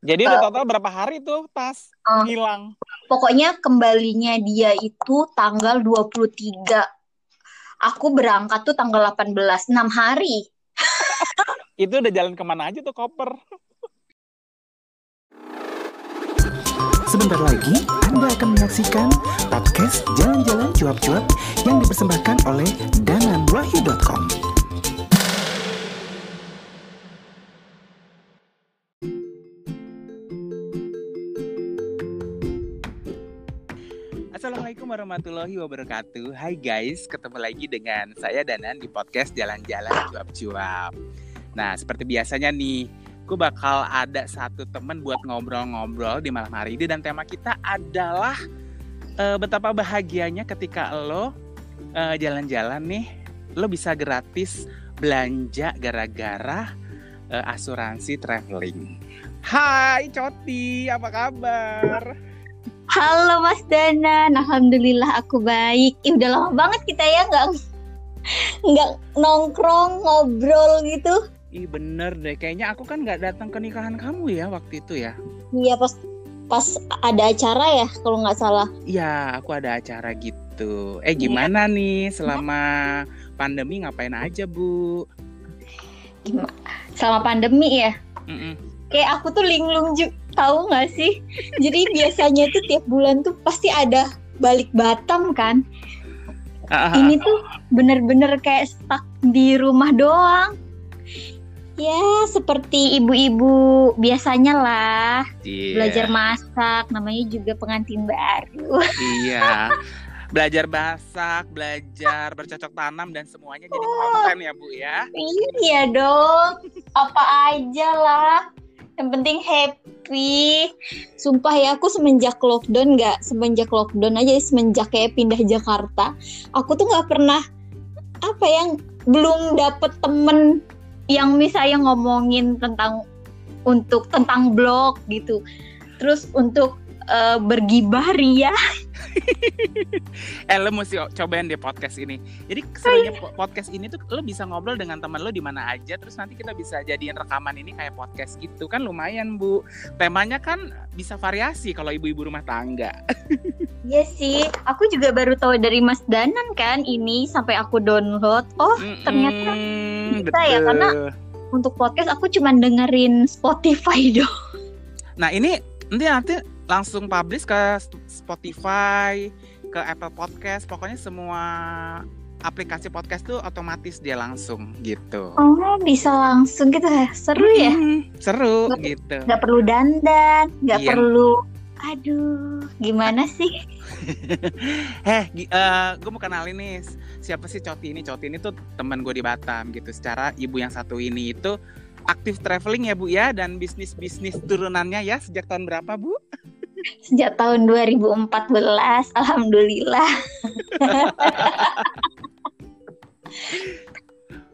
Jadi udah total berapa hari tuh tas Oh. hilang? Pokoknya kembalinya dia itu tanggal 23. Aku berangkat tuh tanggal 18, 6 hari. Itu udah jalan ke mana aja tuh koper? Sebentar lagi Anda akan menyaksikan podcast Jalan-Jalan Cuap-Cuap yang dipersembahkan oleh dananwahyu.com. Assalamualaikum warahmatullahi wabarakatuh. Hai guys, ketemu lagi dengan saya Danan di podcast Jalan-Jalan Cuap-Cuap. Nah, seperti biasanya nih, gue bakal ada satu temen buat ngobrol-ngobrol di malam hari ini dan tema kita adalah eh, betapa bahagianya ketika lo eh, jalan-jalan nih, lo bisa gratis belanja gara-gara eh, asuransi traveling. Hai Coti, apa kabar? Halo Mas Danan, Alhamdulillah aku baik. Ih, udah lama banget kita ya nggak nggak nongkrong ngobrol gitu. Ih bener deh, kayaknya aku kan nggak datang ke nikahan kamu ya waktu itu ya. Iya pas pas ada acara ya kalau nggak salah. Iya, aku ada acara gitu. Eh gimana nih selama pandemi ngapain aja bu? Gimana? Selama pandemi ya. Mm-mm. Kayak aku tuh linglung juga tahu nggak sih? Jadi biasanya tuh tiap bulan tuh pasti ada balik Batam kan. Ah, ah, ah. Ini tuh bener-bener kayak stuck di rumah doang. Ya, seperti ibu-ibu biasanya lah. Iya, Belajar masak, namanya juga pengantin baru. Iya. Belajar masak, belajar bercocok tanam dan semuanya jadi konten ya bu ya. iya dong, apa aja lah. Yang penting happy. Sumpah ya, aku semenjak lockdown nggak semenjak lockdown aja semenjak kayak pindah Jakarta, aku tuh nggak pernah apa yang belum dapet temen yang misalnya ngomongin tentang untuk tentang blog gitu. Terus untuk eh, bergibah ria Eh lo mesti cobain deh podcast ini. Jadi serunya po- podcast ini tuh lo bisa ngobrol dengan teman lo di mana aja. Terus nanti kita bisa jadiin rekaman ini kayak podcast gitu kan lumayan bu. Temanya kan bisa variasi kalau ibu-ibu rumah tangga. Iya sih, aku juga baru tahu dari Mas Danan kan ini sampai aku download. Oh, ternyata Mm-mm, bisa ya, karena- untuk podcast aku cuma dengerin Spotify dong. Nah ini nanti nanti langsung publish ke Spotify, ke Apple Podcast, pokoknya semua aplikasi podcast tuh otomatis dia langsung gitu. Oh, bisa langsung gitu ya. Seru ya. Mm, seru Nggak- gitu. Nggak perlu dandan, nggak Iya. perlu. Aduh, gimana sih? Heh, gue mau kenalin nih siapa sih Coti ini? Coti ini tuh teman gue di Batam gitu. Secara ibu yang satu ini itu aktif traveling ya bu ya dan bisnis bisnis turunannya ya sejak tahun berapa bu? Sejak tahun 2014, alhamdulillah.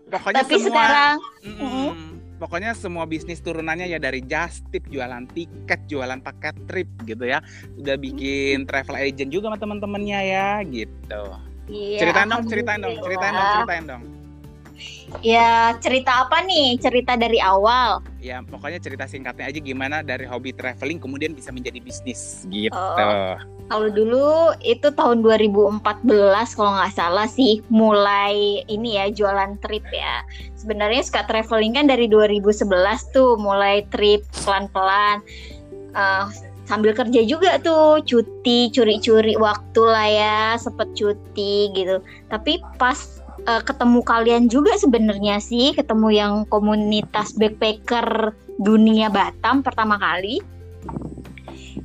Pokoknya Tapi semua sekarang Mm-mm. Pokoknya semua bisnis turunannya ya dari just tip, jualan tiket, jualan paket trip gitu ya. Udah bikin travel agent juga sama teman-temannya ya gitu. iya, ceritain dong, ceritain dong, ceritain dong, ceritain dong. Ya, cerita apa nih? Cerita dari awal. Ya pokoknya cerita singkatnya aja gimana dari hobi traveling kemudian bisa menjadi bisnis gitu. Oh. Kalau dulu itu tahun 2014 kalau nggak salah sih mulai ini ya jualan trip ya. Sebenarnya suka traveling kan dari 2011 tuh mulai trip pelan-pelan. Eh, sambil kerja juga tuh cuti curi-curi waktu lah ya sempet cuti gitu. Tapi pas eh, ketemu kalian juga sebenarnya sih. Ketemu yang komunitas backpacker dunia Batam pertama kali.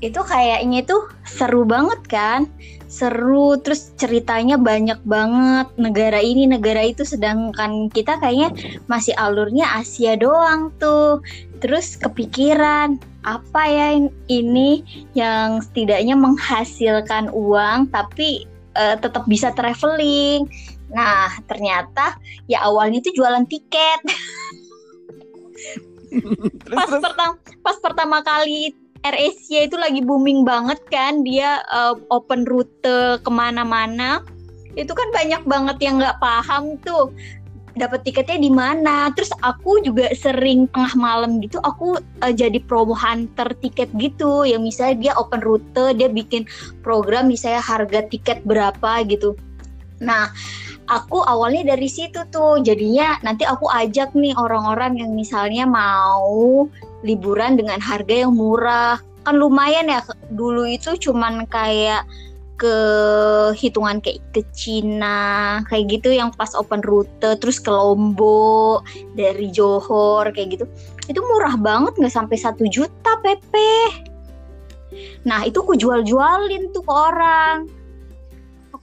Itu kayaknya tuh seru banget kan? Seru terus ceritanya banyak banget. Negara ini negara itu sedangkan kita kayaknya masih alurnya Asia doang tuh. Terus kepikiran apa ya in- ini yang setidaknya menghasilkan uang tapi eh, tetap bisa traveling nah ternyata ya awalnya tuh jualan tiket pas pertama pas pertama kali AirAsia itu lagi booming banget kan dia uh, open rute ke mana-mana itu kan banyak banget yang nggak paham tuh dapat tiketnya di mana. Terus aku juga sering tengah malam gitu aku uh, jadi promo hunter tiket gitu. Yang misalnya dia open rute, dia bikin program misalnya harga tiket berapa gitu. Nah, aku awalnya dari situ tuh. Jadinya nanti aku ajak nih orang-orang yang misalnya mau liburan dengan harga yang murah. Kan lumayan ya dulu itu cuman kayak ke hitungan kayak ke Cina kayak gitu yang pas open rute terus ke Lombok dari Johor kayak gitu itu murah banget nggak sampai satu juta PP nah itu aku jual-jualin tuh ke orang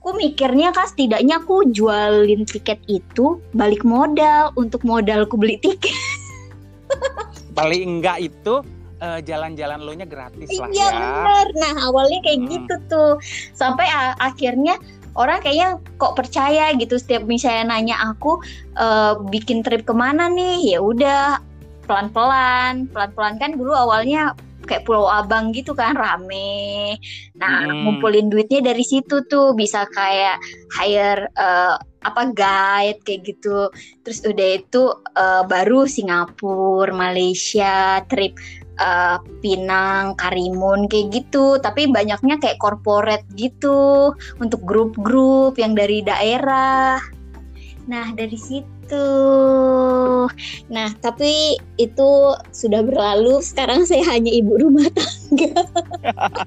aku mikirnya kan setidaknya aku jualin tiket itu balik modal untuk modalku beli tiket paling enggak itu uh, jalan-jalan lo nya gratis lah iya, ya. benar. Nah awalnya kayak Hmm. gitu tuh sampai akhirnya orang kayaknya kok percaya gitu setiap misalnya nanya aku eh, bikin trip ke mana nih ya udah pelan-pelan pelan-pelan kan dulu awalnya kayak Pulau Abang gitu kan rame. Nah Hmm. ngumpulin duitnya dari situ tuh bisa kayak hire eh, apa guide kayak gitu. Terus udah itu eh, baru Singapura, Malaysia, trip eh, Pinang, Karimun kayak gitu. Tapi banyaknya kayak corporate gitu untuk grup-grup yang dari daerah. Nah, dari situ. Nah, tapi itu sudah berlalu. Sekarang saya hanya ibu rumah tangga.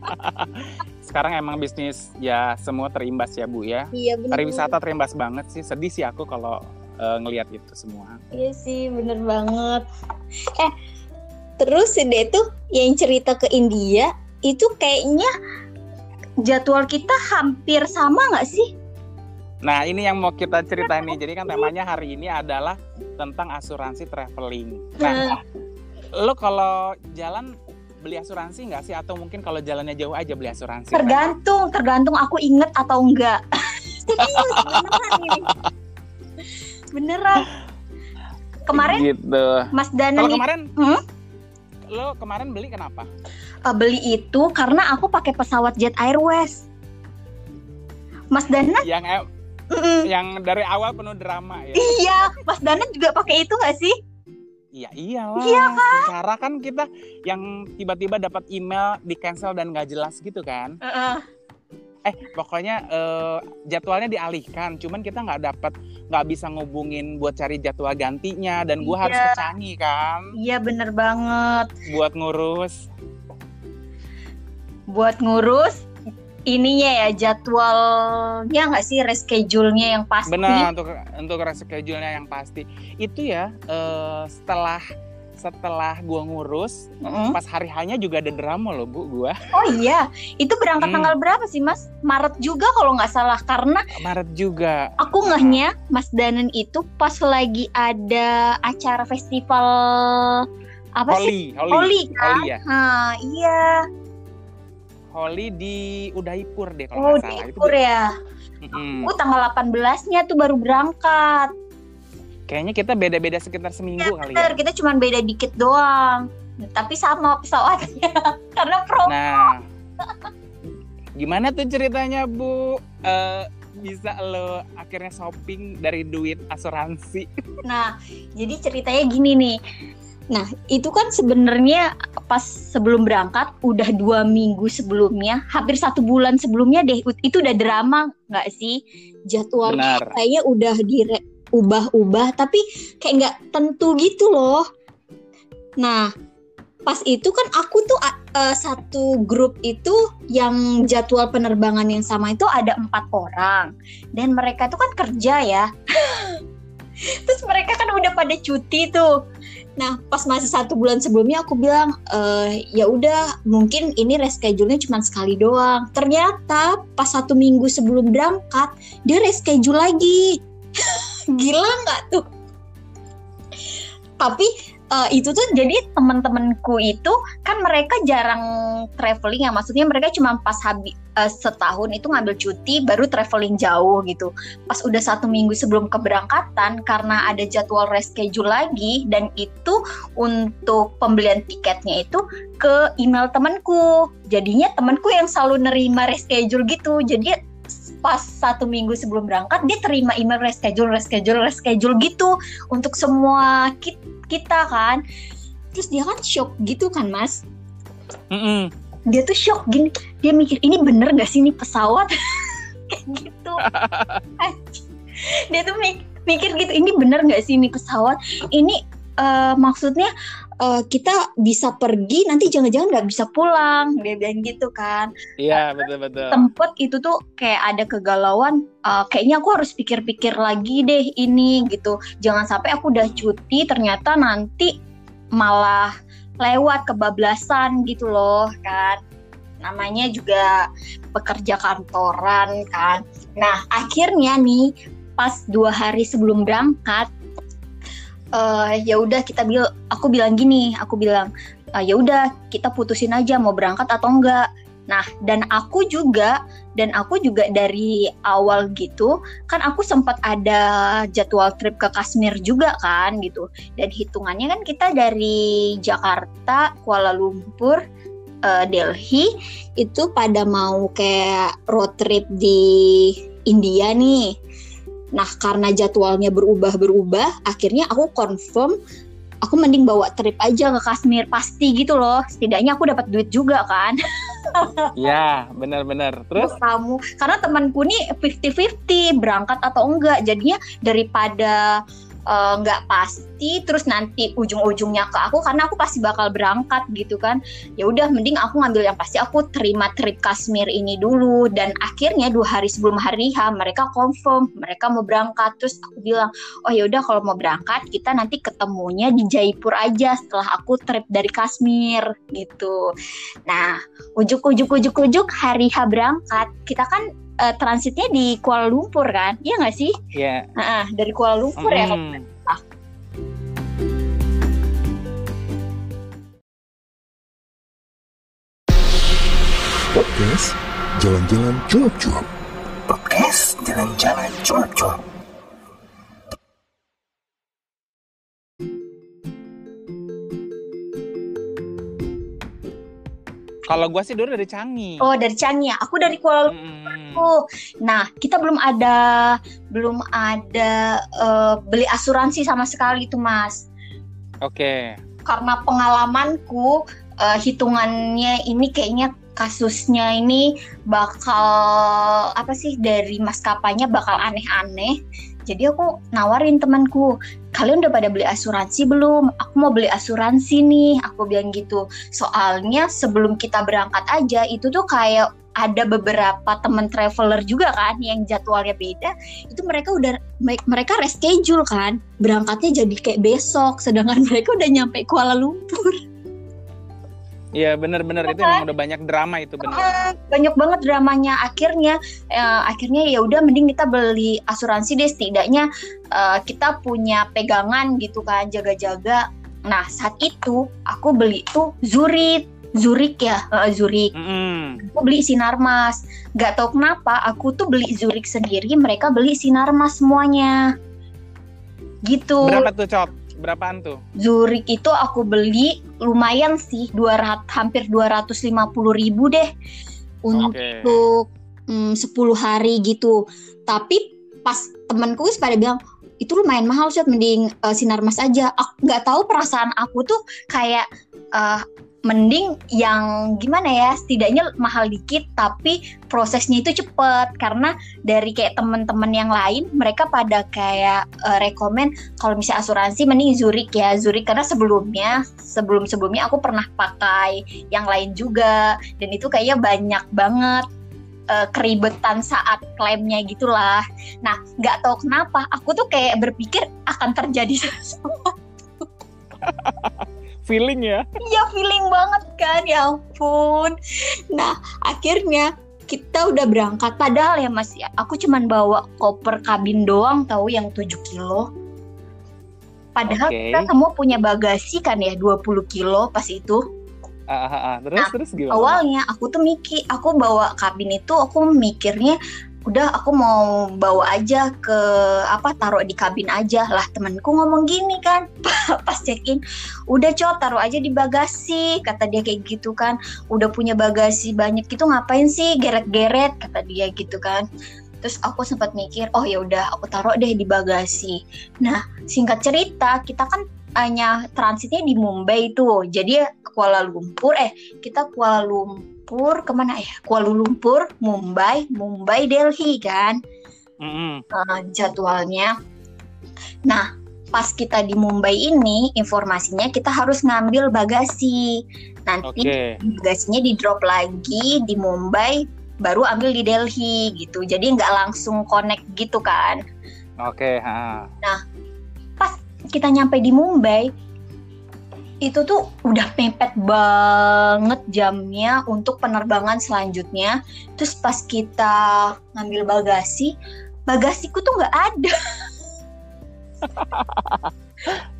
Sekarang emang bisnis ya semua terimbas ya Bu ya. Iya benar. Pariwisata terimbas banget sih. Sedih sih aku kalau eh, ngelihat itu semua. Iya sih, bener banget. Eh, terus si tuh yang cerita ke India itu kayaknya jadwal kita hampir sama nggak sih? Nah ini yang mau kita ceritain nih. Jadi kan temanya hari ini adalah tentang asuransi traveling. Nah, lo kalau jalan beli asuransi nggak sih? Atau mungkin kalau jalannya jauh aja beli asuransi? Tergantung, tergantung aku inget atau enggak. Serius, beneran ini. Beneran. Kemarin Gitu. Mas Danan Kalau kemarin, Hmm? lo kemarin beli kenapa? uh, beli itu karena aku pakai pesawat Jet Airways. Mas Danan, Yang. Yang dari awal penuh drama ya. iya, Mas Danan juga pakai itu nggak sih? Iya iyalah. Iya Secara kan kita yang tiba-tiba dapat email di cancel dan nggak jelas gitu kan. Eh pokoknya eh, jadwalnya dialihkan. Cuman kita nggak dapat nggak bisa ngubungin buat cari jadwal gantinya dan gua harus Iya. ke Canggih kan Iya bener banget. buat ngurus. Buat ngurus ininya ya jadwalnya nggak sih reschedule-nya yang pasti. Benar untuk untuk reschedule-nya yang pasti. Itu ya eh, setelah setelah gua ngurus Mm-mm. pas hari hanya juga ada drama loh bu gua Oh iya, itu berangkat Hmm. tanggal berapa sih Mas? Maret juga kalau nggak salah karena Maret juga aku ngehnya Mas Danan itu pas lagi ada acara festival apa sih? Holi Holi Holi kan? Holi ya Nah, iya. Holi di Udaipur deh kalau Oh, nggak salah itu Ikur ya. Mm-mm. Aku tanggal 18-nya tuh baru berangkat. kayaknya kita beda-beda sekitar seminggu kali ya kita cuma beda dikit doang. Tapi sama pesawatnya karena pro. nah gimana tuh ceritanya bu Eh, bisa lo akhirnya shopping dari duit asuransi Nah, jadi ceritanya gini nih. Nah, itu kan sebenarnya pas sebelum berangkat, udah dua minggu sebelumnya, hampir satu bulan sebelumnya deh, itu udah drama nggak sih? Jadwal kayaknya udah diubah-ubah, tapi kayak nggak tentu gitu loh. Nah, pas itu kan aku tuh eh, satu grup itu yang jadwal penerbangan yang sama itu ada empat orang, dan mereka tuh kan kerja ya. Terus mereka kan udah pada cuti tuh. Nah, pas masih satu bulan sebelumnya aku bilang, "Eh, ya udah, mungkin ini reschedule-nya cuma sekali doang. Ternyata pas satu minggu sebelum berangkat, dia reschedule lagi. Gila nggak tuh? Tapi eh, itu tuh jadi teman-temanku itu kan mereka jarang traveling ya, maksudnya mereka cuma pas habis setahun itu ngambil cuti baru traveling jauh gitu. Pas udah satu minggu sebelum keberangkatan karena ada jadwal reschedule lagi dan itu untuk pembelian tiketnya itu ke email temanku. Jadinya temanku yang selalu nerima reschedule gitu. Jadi pas satu minggu sebelum berangkat dia terima email reschedule reschedule reschedule gitu. Untuk semua kita kan. Terus dia kan shock gitu kan mas? Mm -mm. dia tuh shock gini. Dia mikir ini bener gak sih ini pesawat? Kayak gitu. Dia tuh mikir gitu ini bener gak sih ini pesawat? Ini uh, maksudnya uh, kita bisa pergi nanti jangan-jangan nggak bisa pulang. Dia bilang gitu kan. Iya betul betul tempat itu tuh kayak ada kegalauan uh, kayaknya aku harus pikir-pikir lagi deh ini gitu. Jangan sampai aku udah cuti ternyata nanti malah lewat kebablasan gitu loh kan. Namanya juga pekerja kantoran kan. Nah akhirnya nih pas dua hari sebelum berangkat uh, ya udah kita bil aku bilang gini aku bilang uh, ya udah kita putusin aja mau berangkat atau enggak. Nah dan aku juga dan aku juga dari awal gitu kan aku sempat ada jadwal trip ke Kashmir juga kan gitu. Dan hitungannya kan kita dari Jakarta Kuala Lumpur uh, Delhi itu pada mau kayak road trip di India nih Nah, karena jadwalnya berubah-berubah, akhirnya aku confirm aku mending bawa trip aja ke Kashmir pasti gitu loh. Setidaknya aku dapat duit juga kan. Iya, benar-benar. Terus kamu karena temanku nih 50-50 berangkat atau enggak. Jadinya daripada nggak uh, pasti terus nanti ujung-ujungnya ke aku karena aku pasti bakal berangkat gitu kan. Ya udah mending aku ngambil yang pasti aku terima trip Kashmir ini dulu. Dan akhirnya dua hari sebelum hari H mereka confirm mereka mau berangkat. Terus aku bilang oh ya udah kalau mau berangkat kita nanti ketemunya di Jaipur aja setelah aku trip dari Kashmir gitu. Nah ujuk-ujuk ujuk-ujuk hari H berangkat. Kita kan uh, transitnya di Kuala Lumpur kan? Iya nggak sih? Iya. Yeah. Nah, dari Kuala Lumpur mm. ya. Ah. Podcast Jalan-Jalan Cuap-Cuap Podcast Jalan-Jalan Cuap-Cuap Kalau gue sih dulu dari Canggih. Oh dari Canggih ya. Aku dari Kuala Lumpur. Hmm. Nah kita belum ada belum ada uh, beli asuransi sama sekali itu mas. Oke. Okay. Karena pengalamanku uh, hitungannya ini kayaknya kasusnya ini bakal apa sih dari maskapainya bakal aneh-aneh jadi aku nawarin temanku, kalian udah pada beli asuransi belum? Aku mau beli asuransi nih, aku bilang gitu. Soalnya sebelum kita berangkat aja itu tuh kayak ada beberapa temen traveler juga kan yang jadwalnya beda itu mereka udah mereka reschedule kan berangkatnya jadi kayak besok sedangkan mereka udah nyampe Kuala Lumpur Iya benar-benar itu emang udah banyak drama itu benar. banyak banget dramanya. Akhirnya uh, akhirnya ya udah mending kita beli asuransi deh setidaknya uh, kita punya pegangan gitu kan jaga-jaga. Nah saat itu aku beli tuh Zurich. Zurich ya, uh, Zurich. Mm -hmm. Aku beli Sinarmas. Gak tau kenapa aku tuh beli Zurich sendiri, mereka beli Sinarmas semuanya. Gitu. Berapa tuh, Cok? Berapaan tuh? Zurich itu aku beli lumayan sih 200 hampir 250 ribu deh untuk okay. mm, 10 hari gitu. Tapi pas temanku pada bilang itu lumayan mahal sih mending uh, sinar mas aja. Aku nggak tahu perasaan aku tuh kayak uh, mending yang gimana ya setidaknya mahal dikit tapi prosesnya itu cepet. Karena dari kayak temen-temen yang lain mereka pada kayak uh, rekomen kalau misalnya asuransi mending Zurich ya. Zurich karena sebelumnya sebelum sebelumnya aku pernah pakai yang lain juga. Dan itu kayaknya banyak banget uh, keribetan saat klaimnya gitulah. Nah nggak tahu kenapa aku tuh kayak berpikir akan terjadi sesuatu feeling ya iya feeling banget kan ya ampun nah akhirnya kita udah berangkat padahal ya mas ya aku cuman bawa koper kabin doang tahu yang 7 kilo padahal okay. kita semua punya bagasi kan ya 20 kilo pas itu Ah, ah, ah. Terus, nah, terus gimana? Awalnya aku tuh mikir, aku bawa kabin itu aku mikirnya udah aku mau bawa aja ke apa taruh di kabin aja. Lah temanku ngomong gini kan pas check in udah cowok taruh aja di bagasi kata dia kayak gitu kan. Udah punya bagasi banyak gitu ngapain sih geret-geret? kata dia gitu kan. Terus aku sempat mikir oh ya udah aku taruh deh di bagasi. Nah singkat cerita kita kan hanya transitnya di Mumbai itu jadi Kuala Lumpur eh kita Kuala Lumpur ke mana ya Kuala Lumpur Mumbai Mumbai Delhi kan Mm-mm. uh, jadwalnya. Nah, pas kita di Mumbai ini, informasinya kita harus ngambil bagasi. Nanti Oke. bagasinya di drop lagi di Mumbai, baru ambil di Delhi gitu. Jadi nggak langsung connect gitu kan. Oke, ha. Pas kita nyampe di Mumbai, itu tuh udah mepet banget jamnya untuk penerbangan selanjutnya. Terus pas kita ngambil bagasi, bagasiku tuh nggak ada.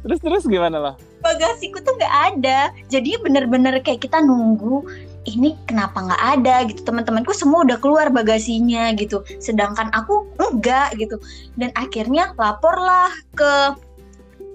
Terus terus gimana loh? bagasiku tuh nggak ada jadi bener-bener kayak kita nunggu ini kenapa nggak ada gitu teman-temanku semua udah keluar bagasinya gitu sedangkan aku enggak gitu dan akhirnya laporlah ke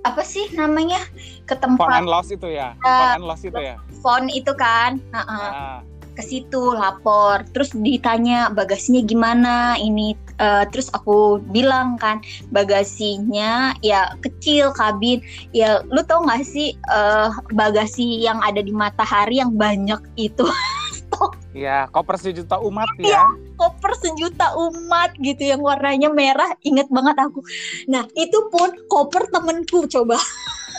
apa sih namanya ke Phone tempat and loss itu ya? Ah. Phone and loss itu ya? phone itu kan Nah, eh, Ah. ke situ lapor terus ditanya bagasinya gimana ini eh, terus aku bilang kan bagasinya ya kecil kabin ya lu tau gak sih eh, bagasi yang ada di matahari yang banyak itu Iya, koper sejuta umat Iya. ya. koper sejuta umat gitu yang warnanya merah inget banget aku nah itu pun koper temenku coba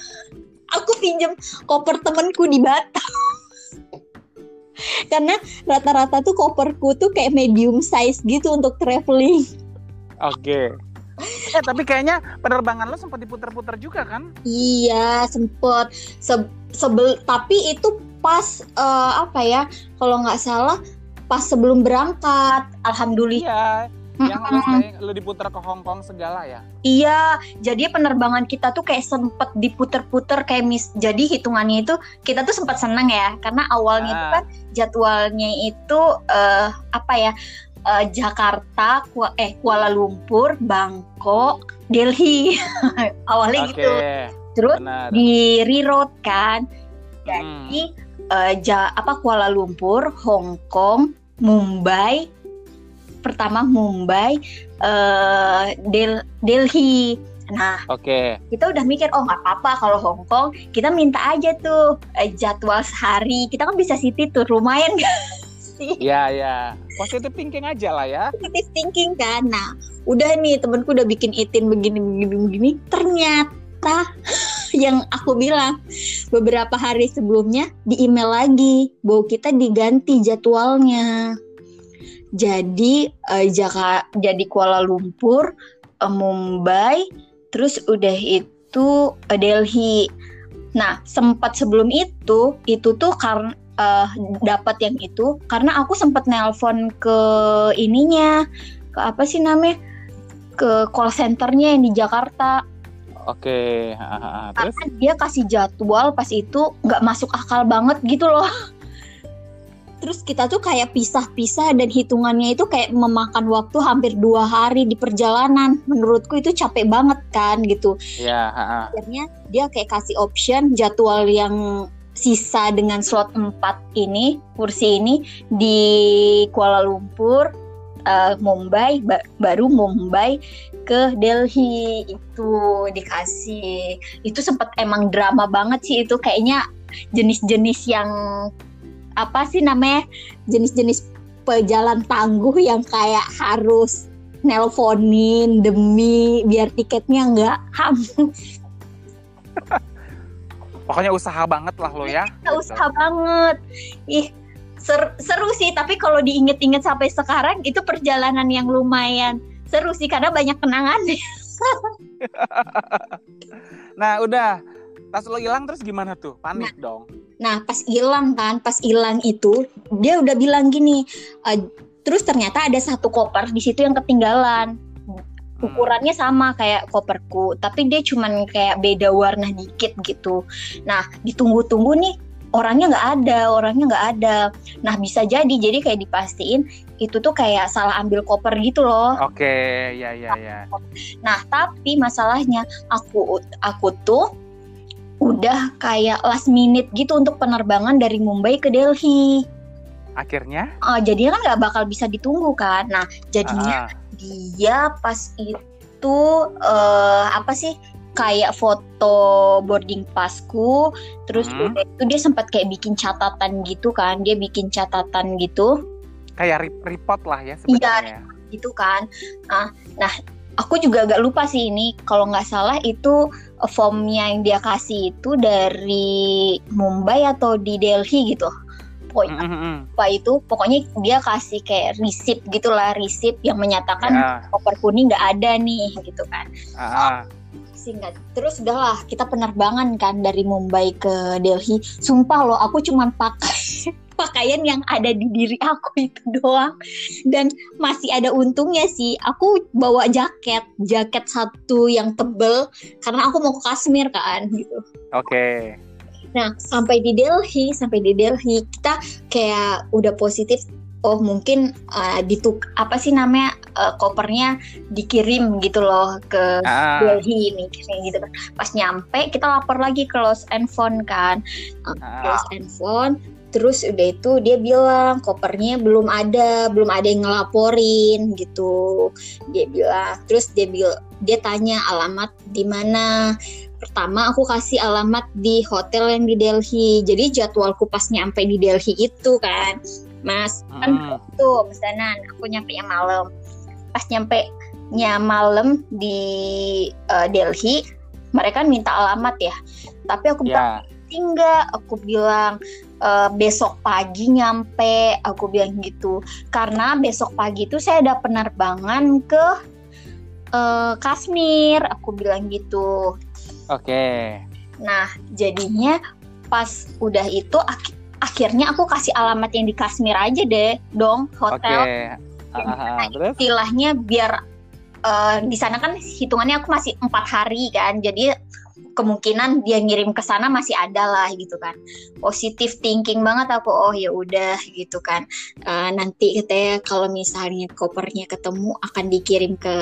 aku pinjem koper temenku di Batam karena rata-rata tuh koperku tuh kayak medium size gitu untuk traveling Oke. Eh tapi kayaknya penerbangan lo sempat diputer-puter juga kan? iya sempet Se- sebel tapi itu pas eh, apa ya kalau nggak salah pas sebelum berangkat alhamdulillah Iya. Yang lo, Mm-mm. stay- lo diputer ke Hong Kong segala ya? Iya, jadi penerbangan kita tuh kayak sempet diputer-puter kayak mis. Jadi hitungannya itu kita tuh sempat seneng ya, karena awalnya itu Ah. kan jadwalnya itu eh, apa ya eh, Jakarta, Kua- eh Kuala Lumpur, Bangkok, Delhi. awalnya Oke, gitu. Terus benar. di reroute kan. Hmm. Eh, ja- apa Kuala Lumpur, Hong Kong, Mumbai. Pertama Mumbai, eh, Del- Delhi. Nah, Oke, kita udah mikir oh nggak apa-apa kalau Hong Kong kita minta aja tuh eh, jadwal sehari kita kan bisa city tour lumayan gak sih ya ya. Positive thinking aja lah ya. positive thinking kan nah udah nih temenku udah bikin itin begini begini begini ternyata yang aku bilang. Beberapa hari sebelumnya di email lagi bahwa kita diganti jadwalnya. Jadi eh, Jaka jadi Kuala Lumpur eh, Mumbai terus udah itu eh, Delhi. Nah sempat sebelum itu itu tuh karena eh, dapat yang itu karena aku sempat nelpon ke ininya ke apa sih namanya ke call centernya yang di Jakarta Oke, ha. terus? karena dia kasih jadwal pas itu nggak masuk akal banget gitu loh terus kita tuh kayak pisah-pisah dan hitungannya itu kayak memakan waktu hampir dua hari di perjalanan menurutku itu capek banget kan gitu Ya, ha, ha. akhirnya dia kayak kasih option jadwal yang sisa dengan slot 4 ini kursi ini di Kuala Lumpur eh, Mumbai ba- baru Mumbai ke Delhi itu dikasih itu sempat emang drama banget sih itu kayaknya jenis-jenis yang apa sih namanya jenis-jenis pejalan tangguh yang kayak harus nelponin demi biar tiketnya nggak hangus Pokoknya usaha banget lah lo ya. Nggak usah banget. Ih, ser- seru sih. Tapi kalau diinget-inget sampai sekarang itu perjalanan yang lumayan seru sih karena banyak kenangan. Nah, udah. Tas lo hilang terus gimana tuh? Panik dong. Nah, pas hilang kan, pas hilang itu dia udah bilang gini. "Eh, terus ternyata ada satu koper di situ yang ketinggalan. Hmm. Ukurannya sama kayak koperku, tapi dia cuman kayak beda warna dikit gitu. Nah, ditunggu-tunggu nih orangnya nggak ada, orangnya nggak ada. Nah, bisa jadi jadi kayak dipastiin itu tuh kayak salah ambil koper gitu loh. Oke, ya ya ya. Nah, tapi masalahnya aku aku tuh udah kayak last minute gitu untuk penerbangan dari Mumbai ke Delhi. Akhirnya? Ah, jadinya kan nggak bakal bisa ditunggu kan. Nah, jadinya Ah, dia pas itu eh apa sih kayak foto boarding passku terus Hmm. udah itu dia sempat kayak bikin catatan gitu kan dia bikin catatan gitu Kayak re- report lah ya Iya. sebenarnya. gitu kan nah, nah aku juga agak lupa sih ini kalau nggak salah itu eh, formnya yang dia kasih itu dari Mumbai atau di Delhi gitu pokoknya Mm, mm, mm. apa itu pokoknya dia kasih kayak receipt gitulah receipt yang menyatakan Ya, koper kuning nggak ada nih gitu kan ah, ah. Singkat terus udahlah kita penerbangan kan dari Mumbai ke Delhi sumpah loh aku cuman pakai pakaian yang ada di diri aku itu doang dan masih ada untungnya sih aku bawa jaket jaket satu yang tebel karena aku mau ke Kashmir kan gitu Oke. Nah, sampai di Delhi, sampai di Delhi kita kayak udah positif. Oh, mungkin uh, dituk apa sih namanya uh, kopernya dikirim gitu loh ke Ah, Delhi mikirnya gitu kan. Pas nyampe kita lapor lagi ke Lost and Found kan. Uh, ah. Lost and Found. Terus udah itu dia bilang kopernya belum ada, belum ada yang ngelaporin gitu. Dia bilang, terus dia bil dia tanya alamat di mana. Pertama aku kasih alamat di hotel yang di Delhi. Jadi jadwalku pas nyampe di Delhi itu kan, Mas, kan tuh Mas Danan, aku nyampe yang malam. Pas nyampe nya malam di eh, Delhi, mereka minta alamat ya. Tapi aku bilang Ya. enggak, aku bilang "Eh, besok pagi nyampe, aku bilang gitu. Karena besok pagi itu saya ada penerbangan ke eh, Kashmir, aku bilang gitu. Oke. Nah, jadinya pas udah itu akhirnya aku kasih alamat yang di Kashmir aja deh, dong, hotel. Ah, ah, ah. Terus? istilahnya biar eh, di sana kan hitungannya aku masih empat hari kan jadi kemungkinan dia ngirim ke sana masih ada lah gitu kan positif thinking banget aku oh ya udah gitu kan Eh, nanti katanya kalau misalnya kopernya ketemu akan dikirim ke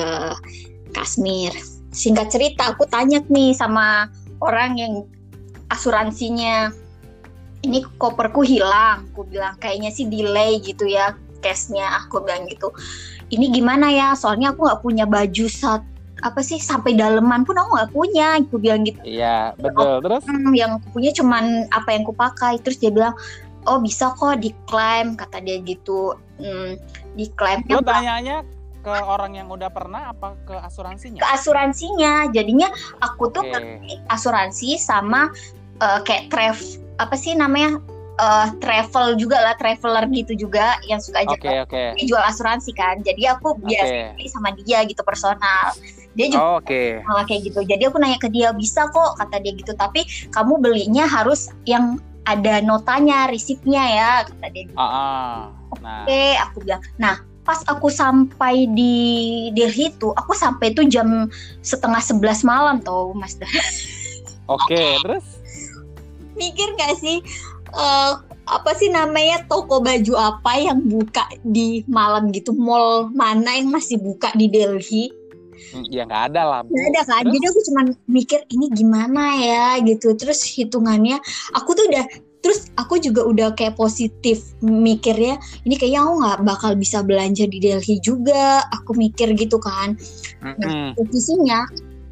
Kashmir singkat cerita aku tanya nih sama orang yang asuransinya ini koperku hilang. Aku bilang kayaknya sih delay gitu ya case-nya aku bilang gitu. Ini gimana ya? Soalnya aku nggak punya baju saat apa sih sampai daleman pun aku nggak punya aku bilang gitu. Iya, betul. Terus? "Hmm, yang aku punya cuman apa yang aku pakai terus dia bilang oh bisa kok diklaim kata dia gitu. Hmm, diklaimnya Lo tanyanya ke orang yang udah pernah apa ke asuransinya? ke asuransinya. Jadinya aku tuh ngerti asuransi sama eh, kayak travel apa sih namanya eh, travel juga lah traveler gitu juga yang suka jalan oke. dia jual asuransi kan jadi aku biasa Oke. sama dia gitu personal dia juga Oh, malah kayak gitu jadi aku nanya ke dia bisa kok kata dia gitu tapi kamu belinya harus yang ada notanya risipnya ya kata dia gitu. Ah, ah. Nah, oke aku bilang nah pas aku sampai di Delhi itu aku sampai tuh jam setengah sebelas malam tau mas oke. Terus? Mikir gak sih eh, apa sih namanya toko baju apa yang buka di malam gitu mall mana yang masih buka di Delhi Hmm, Ya nggak ada lah. Bu. Gak ada kan Terus? jadi aku cuman mikir ini gimana ya gitu terus hitungannya aku tuh udah terus aku juga udah kayak positif mikirnya ini kayaknya aku nggak bakal bisa belanja di Delhi juga aku mikir gitu kan Mm-mm. posisinya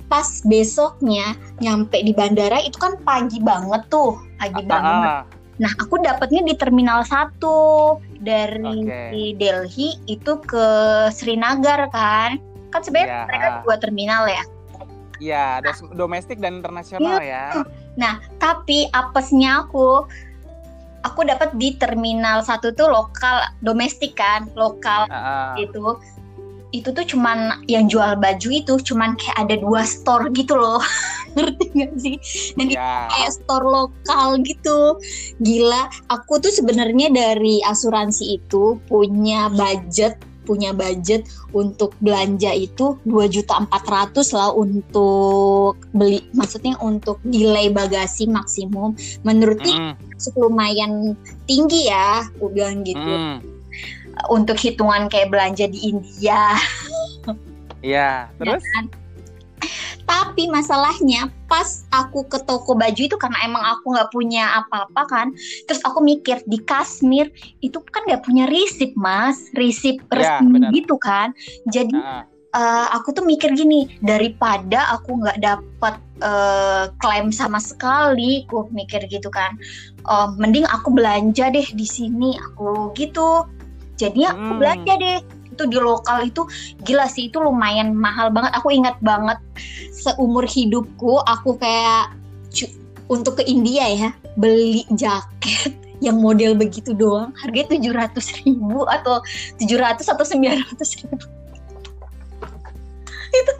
pas besoknya nyampe di bandara itu kan pagi banget tuh pagi Ah, banget ah. nah aku dapetnya di terminal 1 dari Oke. Delhi itu ke Srinagar kan kan sebenarnya Iya, mereka ah. dua terminal ya Iya, ada s- domestik dan internasional ya. tapi apesnya aku aku dapat di terminal satu tuh lokal domestik kan lokal Ah, ah. itu itu tuh cuman yang jual baju itu cuman kayak ada dua store gitu loh. Ngerti gak sih? Dan itu Ya. kayak store lokal gitu. Gila aku tuh sebenarnya dari asuransi itu punya budget punya budget untuk belanja itu dua juta empat ratus lah untuk beli maksudnya untuk delay bagasi maksimum. Menurut cukup lumayan tinggi ya aku bilang gitu. Mm-mm. Untuk hitungan kayak belanja di India Iya, terus? ya kan? Tapi masalahnya pas aku ke toko baju itu karena emang aku nggak punya apa-apa kan, terus aku mikir di Kashmir itu kan nggak punya risip mas, risip Ya, resmi benar. gitu kan. Jadi Nah, eh, aku tuh mikir gini daripada aku nggak dapat eh, klaim sama sekali, aku mikir gitu kan. Eh, mending aku belanja deh di sini, aku gitu. Jadinya aku Hmm. belanja deh itu di lokal itu gila sih itu lumayan mahal banget. Aku ingat banget seumur hidupku aku kayak untuk ke India ya beli jaket yang model begitu doang harganya tujuh ratus ribu atau 700 atau 900 ribu itu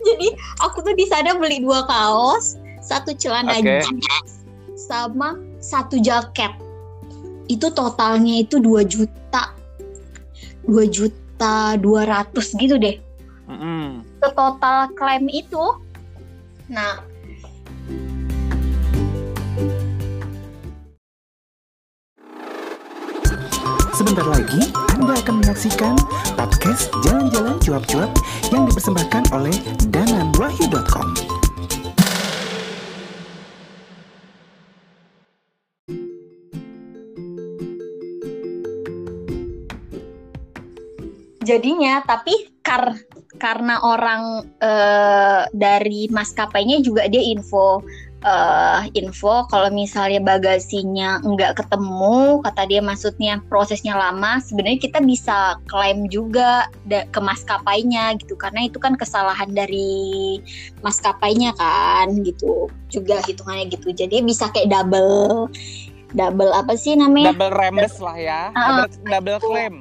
jadi aku tuh di sana beli dua kaos satu celana Oke. jeans sama satu jaket itu totalnya itu 2 juta 2 juta 200 gitu deh mm-mm. ke total klaim itu nah Sebentar lagi Anda akan menyaksikan podcast Jalan-Jalan Cuap-Cuap yang dipersembahkan oleh dananwahyu.com. jadinya tapi kar karena orang eh, dari maskapainya juga dia info eh, info kalau misalnya bagasinya nggak ketemu kata dia maksudnya prosesnya lama sebenarnya kita bisa klaim juga ke maskapainya gitu karena itu kan kesalahan dari maskapainya kan gitu juga hitungannya gitu. Jadi bisa kayak double double apa sih namanya? Double rembes lah ya, Ah, double, double claim.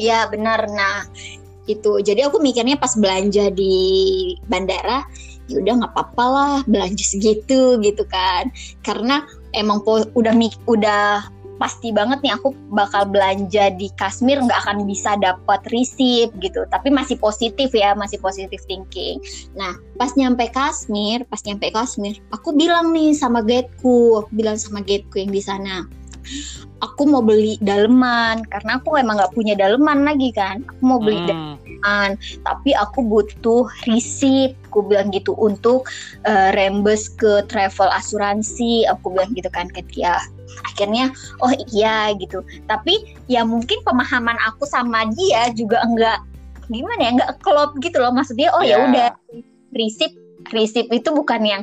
Iya benar. Nah itu jadi aku mikirnya pas belanja di bandara, ya udah nggak apa-apa lah belanja segitu gitu kan. Karena emang po- udah udah pasti banget nih aku bakal belanja di Kashmir nggak akan bisa dapat receipt gitu. Tapi masih positif ya, masih positif thinking. Nah pas nyampe Kashmir, pas nyampe Kashmir, aku bilang nih sama aku bilang sama guideku yang di sana aku mau beli daleman karena aku emang nggak punya daleman lagi kan. Aku mau beli Mm. daleman tapi aku butuh receipt. Aku bilang gitu untuk eh, reimburse ke travel asuransi. Aku bilang gitu kan ke dia. Akhirnya oh iya gitu. Tapi ya mungkin pemahaman aku sama dia juga enggak gimana ya enggak klop gitu loh. Maksudnya oh ya Ya. udah receipt receipt itu bukan yang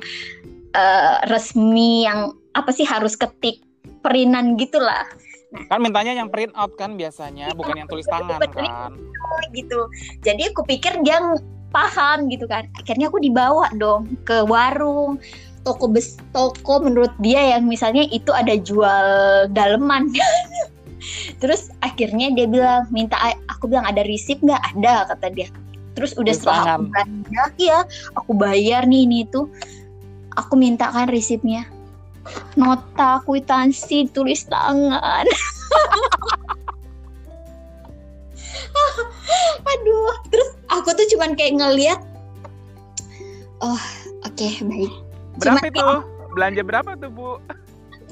eh, resmi yang apa sih harus ketik perinan gitulah Kan mintanya yang print out kan biasanya, bukan yang tulis tangan kan. gitu. Jadi aku pikir dia paham gitu kan. Akhirnya aku dibawa dong ke warung toko bes toko menurut dia yang misalnya itu ada jual daleman. Terus akhirnya dia bilang minta aku bilang ada receipt nggak ada kata dia. Terus udah setelah aku belanja, iya aku bayar nih ini tuh. Aku minta kan resipnya. Nota kwitansi tulis tangan. Aduh, terus aku tuh cuman kayak ngeliat Oh, oke baik. Berapa Cuman itu? Belanja berapa tuh, Bu?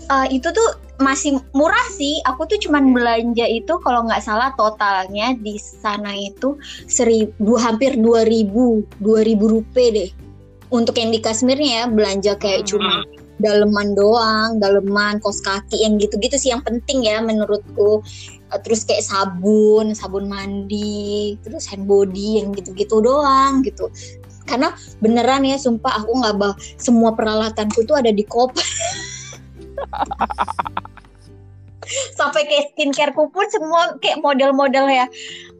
Eh, itu tuh masih murah sih. Aku tuh cuman belanja itu kalau nggak salah totalnya di sana itu seribu hampir dua ribu dua ribu rupiah deh. Untuk yang di Kashmirnya ya belanja kayak Hmm. cuma daleman doang, daleman, kos kaki yang gitu-gitu sih yang penting ya menurutku. Eh, Terus kayak sabun, sabun mandi, terus hand body yang gitu-gitu doang gitu. Karena beneran ya, sumpah aku nggak bah semua peralatanku tuh ada di koper. Sampai kayak skincareku pun semua kayak model-model ya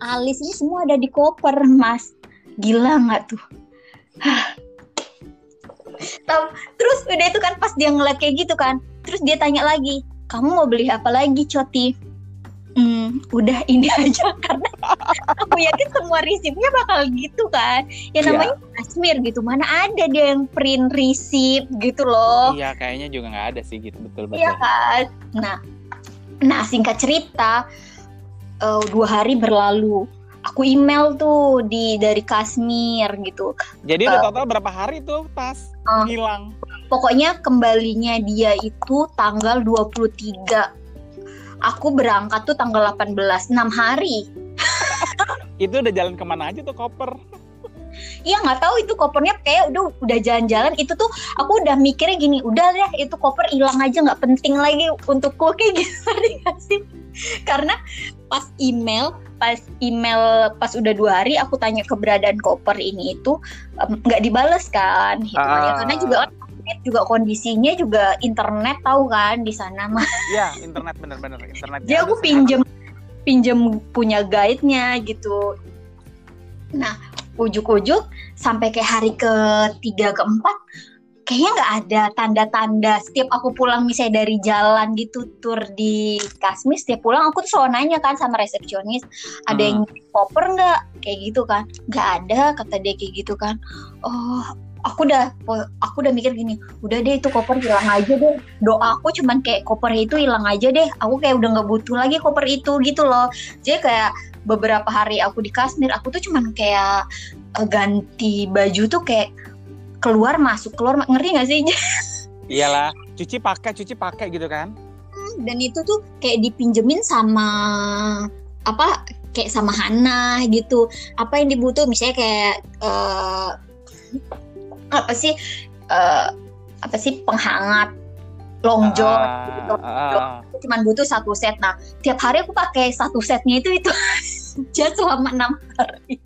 alis ini semua ada di koper, Mas. Gila nggak tuh? Terus udah itu kan pas dia ngeliat kayak gitu kan, terus dia tanya lagi, kamu mau beli apa lagi, Coti? Hmm, udah ini aja karena aku yakin semua resipnya bakal gitu kan. Ya Iya. namanya Kashmir gitu, mana ada dia yang print resip gitu loh. Iya, kayaknya juga nggak ada sih gitu, betul betul. Iya kan. Nah, nah singkat cerita eh, dua hari berlalu, aku email tuh di dari Kashmir gitu. Jadi udah total berapa hari tuh pas Oh. hilang? Pokoknya kembalinya dia itu tanggal 23. Aku berangkat tuh tanggal 18, 6 hari. Itu udah jalan ke mana aja tuh koper? Iya nggak tahu itu kopernya kayak udah udah jalan-jalan itu tuh aku udah mikirnya gini udah deh itu koper hilang aja nggak penting lagi untukku kayak gitu sih karena pas email pas email pas udah dua hari aku tanya keberadaan koper ini itu nggak dibales kan hitungannya Ah. karena juga kan juga kondisinya juga internet tahu kan di sana mah Iya, internet bener-bener internet. jadi aku pinjem pinjem punya guide-nya gitu nah ujuk-ujuk sampai kayak hari ketiga keempat kayaknya nggak ada tanda-tanda. Setiap aku pulang misalnya dari jalan gitu tur di Kasmis setiap pulang aku tuh selalu nanya kan sama resepsionis ada Hmm. yang koper nggak? Kayak gitu kan. Nggak ada kata dia kayak gitu kan. Oh aku udah aku udah mikir gini udah deh itu koper hilang aja deh. Doa aku cuman kayak koper itu hilang aja deh. Aku kayak udah nggak butuh lagi koper itu gitu loh. Jadi kayak beberapa hari aku di Kashmir aku tuh cuman kayak eh, ganti baju tuh kayak keluar masuk keluar ngerti nggak sih Iyalah, cuci pakai, cuci pakai gitu kan. dan itu tuh kayak dipinjemin sama apa kayak sama Hana gitu apa yang dibutuh misalnya kayak eh, apa sih eh, apa sih penghangat long john Ah, gitu. ah, ah. Aku cuman butuh satu set nah tiap hari aku pakai satu setnya itu itu aja selama enam hari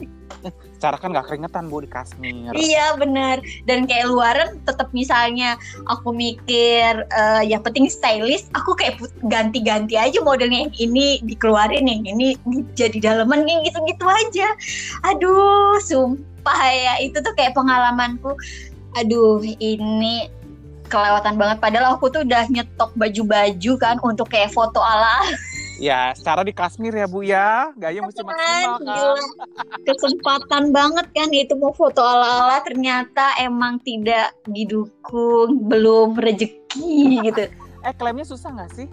Secara kan nggak keringetan bu di Kashmir. Iya bener Dan kayak luaran tetap misalnya aku mikir eh, yang penting stylish, aku kayak ganti-ganti aja modelnya yang ini dikeluarin yang ini di- jadi daleman kayak gitu-gitu aja. Aduh, sumpah ya itu tuh kayak pengalamanku. Aduh, ini kelewatan banget padahal aku tuh udah nyetok baju-baju kan untuk kayak foto ala Ya, secara di Kashmir ya bu ya, gaya mesti maksimal kan. gila. kesempatan banget kan itu mau foto ala-ala ternyata emang tidak didukung belum rezeki gitu Eh klaimnya susah nggak sih?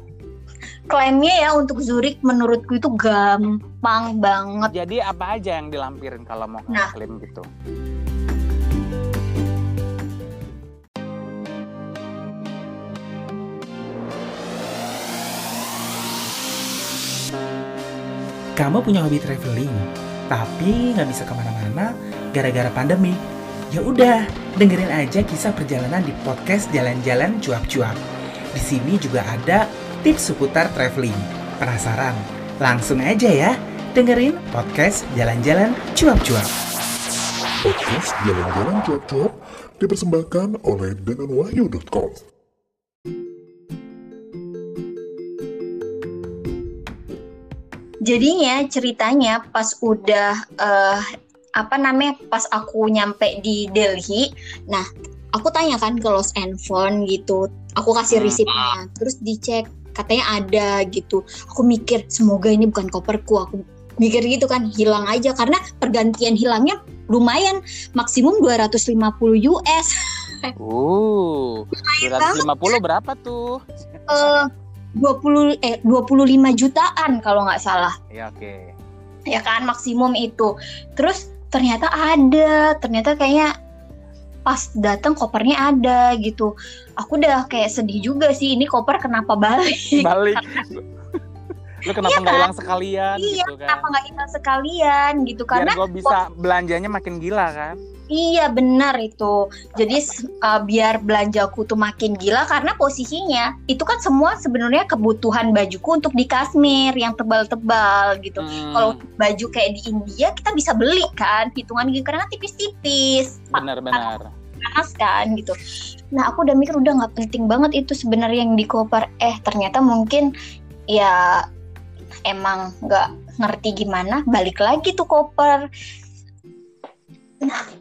klaimnya ya untuk Zurich menurutku itu gampang banget Jadi apa aja yang dilampirin kalau mau Nah. klaim gitu? Kamu punya hobi traveling, tapi nggak bisa ke mana-mana gara-gara pandemi. Ya udah, dengerin aja kisah perjalanan di podcast Jalan-Jalan Cuap-Cuap. Di sini juga ada tips seputar traveling. Penasaran? Langsung aja ya, dengerin podcast Jalan-Jalan Cuap-Cuap. Podcast Jalan-Jalan Cuap-Cuap dipersembahkan oleh denganwahyu.com. jadinya ceritanya pas udah eh, apa namanya pas aku nyampe di Delhi nah aku tanya kan ke Los Angeles gitu aku kasih Hmm. resipnya terus dicek katanya ada gitu aku mikir semoga ini bukan koperku aku mikir gitu kan hilang aja karena pergantian hilangnya lumayan maksimum 250 US Uh, 250 berapa tuh? eh 20 eh 25 jutaan kalau nggak salah Ya oke. ya kan maksimum itu terus ternyata ada ternyata kayaknya pas datang kopernya ada gitu aku udah kayak sedih juga sih ini koper kenapa balik Balik. Lu kenapa Iya nggak kan? hilang sekalian Iya, gitu kan? kenapa nggak hilang sekalian gitu Biar karena gue bisa belanjanya makin gila kan? Iya benar itu jadi uh, biar belanjaku tuh makin gila karena posisinya itu kan semua sebenarnya kebutuhan bajuku untuk di Kashmir yang tebal-tebal gitu Hmm, kalau baju kayak di India kita bisa beli kan hitungan gitu karena kan tipis-tipis benar-benar. panas kan gitu. Nah aku udah mikir udah nggak penting banget itu sebenarnya yang di koper. Eh ternyata mungkin ya emang nggak ngerti gimana balik lagi tuh koper.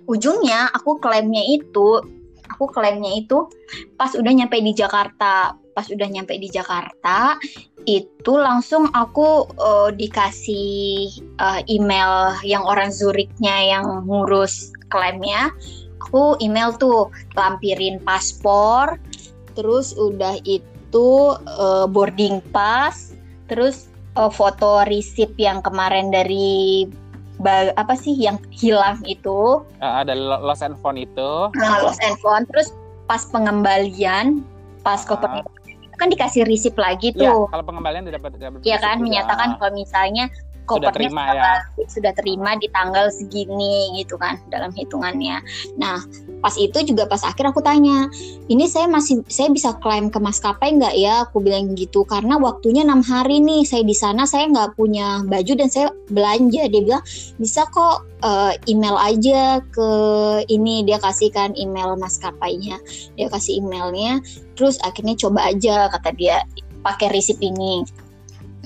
Ujungnya aku klaimnya itu aku klaimnya itu pas udah nyampe di Jakarta. Pas udah nyampe di Jakarta itu langsung aku eh, dikasih eh, email yang orang Zurichnya yang ngurus klaimnya aku email tuh lampirin paspor terus udah itu eh, boarding pass terus eh, foto resip yang kemarin dari apa sih yang hilang itu Ah, ada lo- lost and found itu. nah, lost and found terus pas pengembalian pas Ah. kopernya itu kan dikasih resip lagi Iya, tuh kalau pengembalian didapat dapat Iya kan juga. menyatakan kalau misalnya Sudah kopernya terima sudah ya. balik, sudah terima di tanggal segini gitu kan dalam hitungannya. Nah pas itu juga pas akhir aku tanya, ini saya masih saya bisa klaim ke maskapai nggak ya? Aku bilang gitu karena waktunya enam hari nih saya di sana saya nggak punya baju dan saya belanja. Dia bilang bisa kok eh, email aja ke ini dia kasihkan email maskapainya, dia kasih emailnya. Terus akhirnya coba aja kata dia pakai resip ini.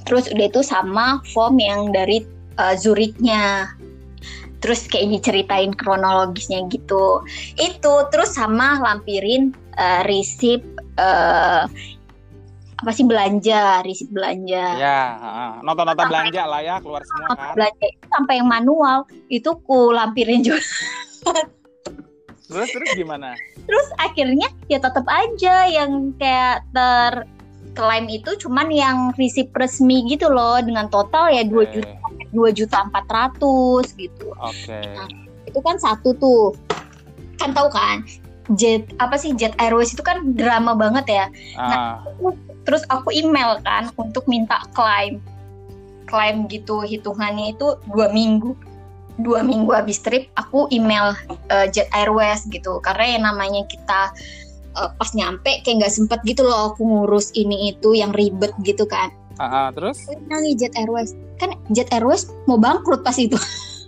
Terus udah itu sama form yang dari uh, Zurichnya. Terus kayak diceritain kronologisnya gitu. Itu terus sama lampirin uh, resip uh, apa sih belanja, resip belanja. Ya, nota-nota belanja lah ya keluar semua kan. belanja itu sampai yang manual itu ku lampirin juga. Terus terus gimana? Terus akhirnya ya tetap aja yang kayak ter klaim itu cuman yang resip resmi gitu loh dengan total ya 2 Oke. juta dua juta empat ratus gitu. Oke. itu kan satu tuh kan tahu kan jet apa sih jet airways itu kan drama banget ya Ah, terus aku email kan untuk minta klaim klaim gitu hitungannya itu dua minggu dua minggu habis trip aku email eh, jet airways gitu karena yang namanya kita eh, pas nyampe kayak nggak sempet gitu loh aku ngurus ini itu yang ribet gitu kan ah, ah, terus nih jet airways kan jet airways mau bangkrut pas itu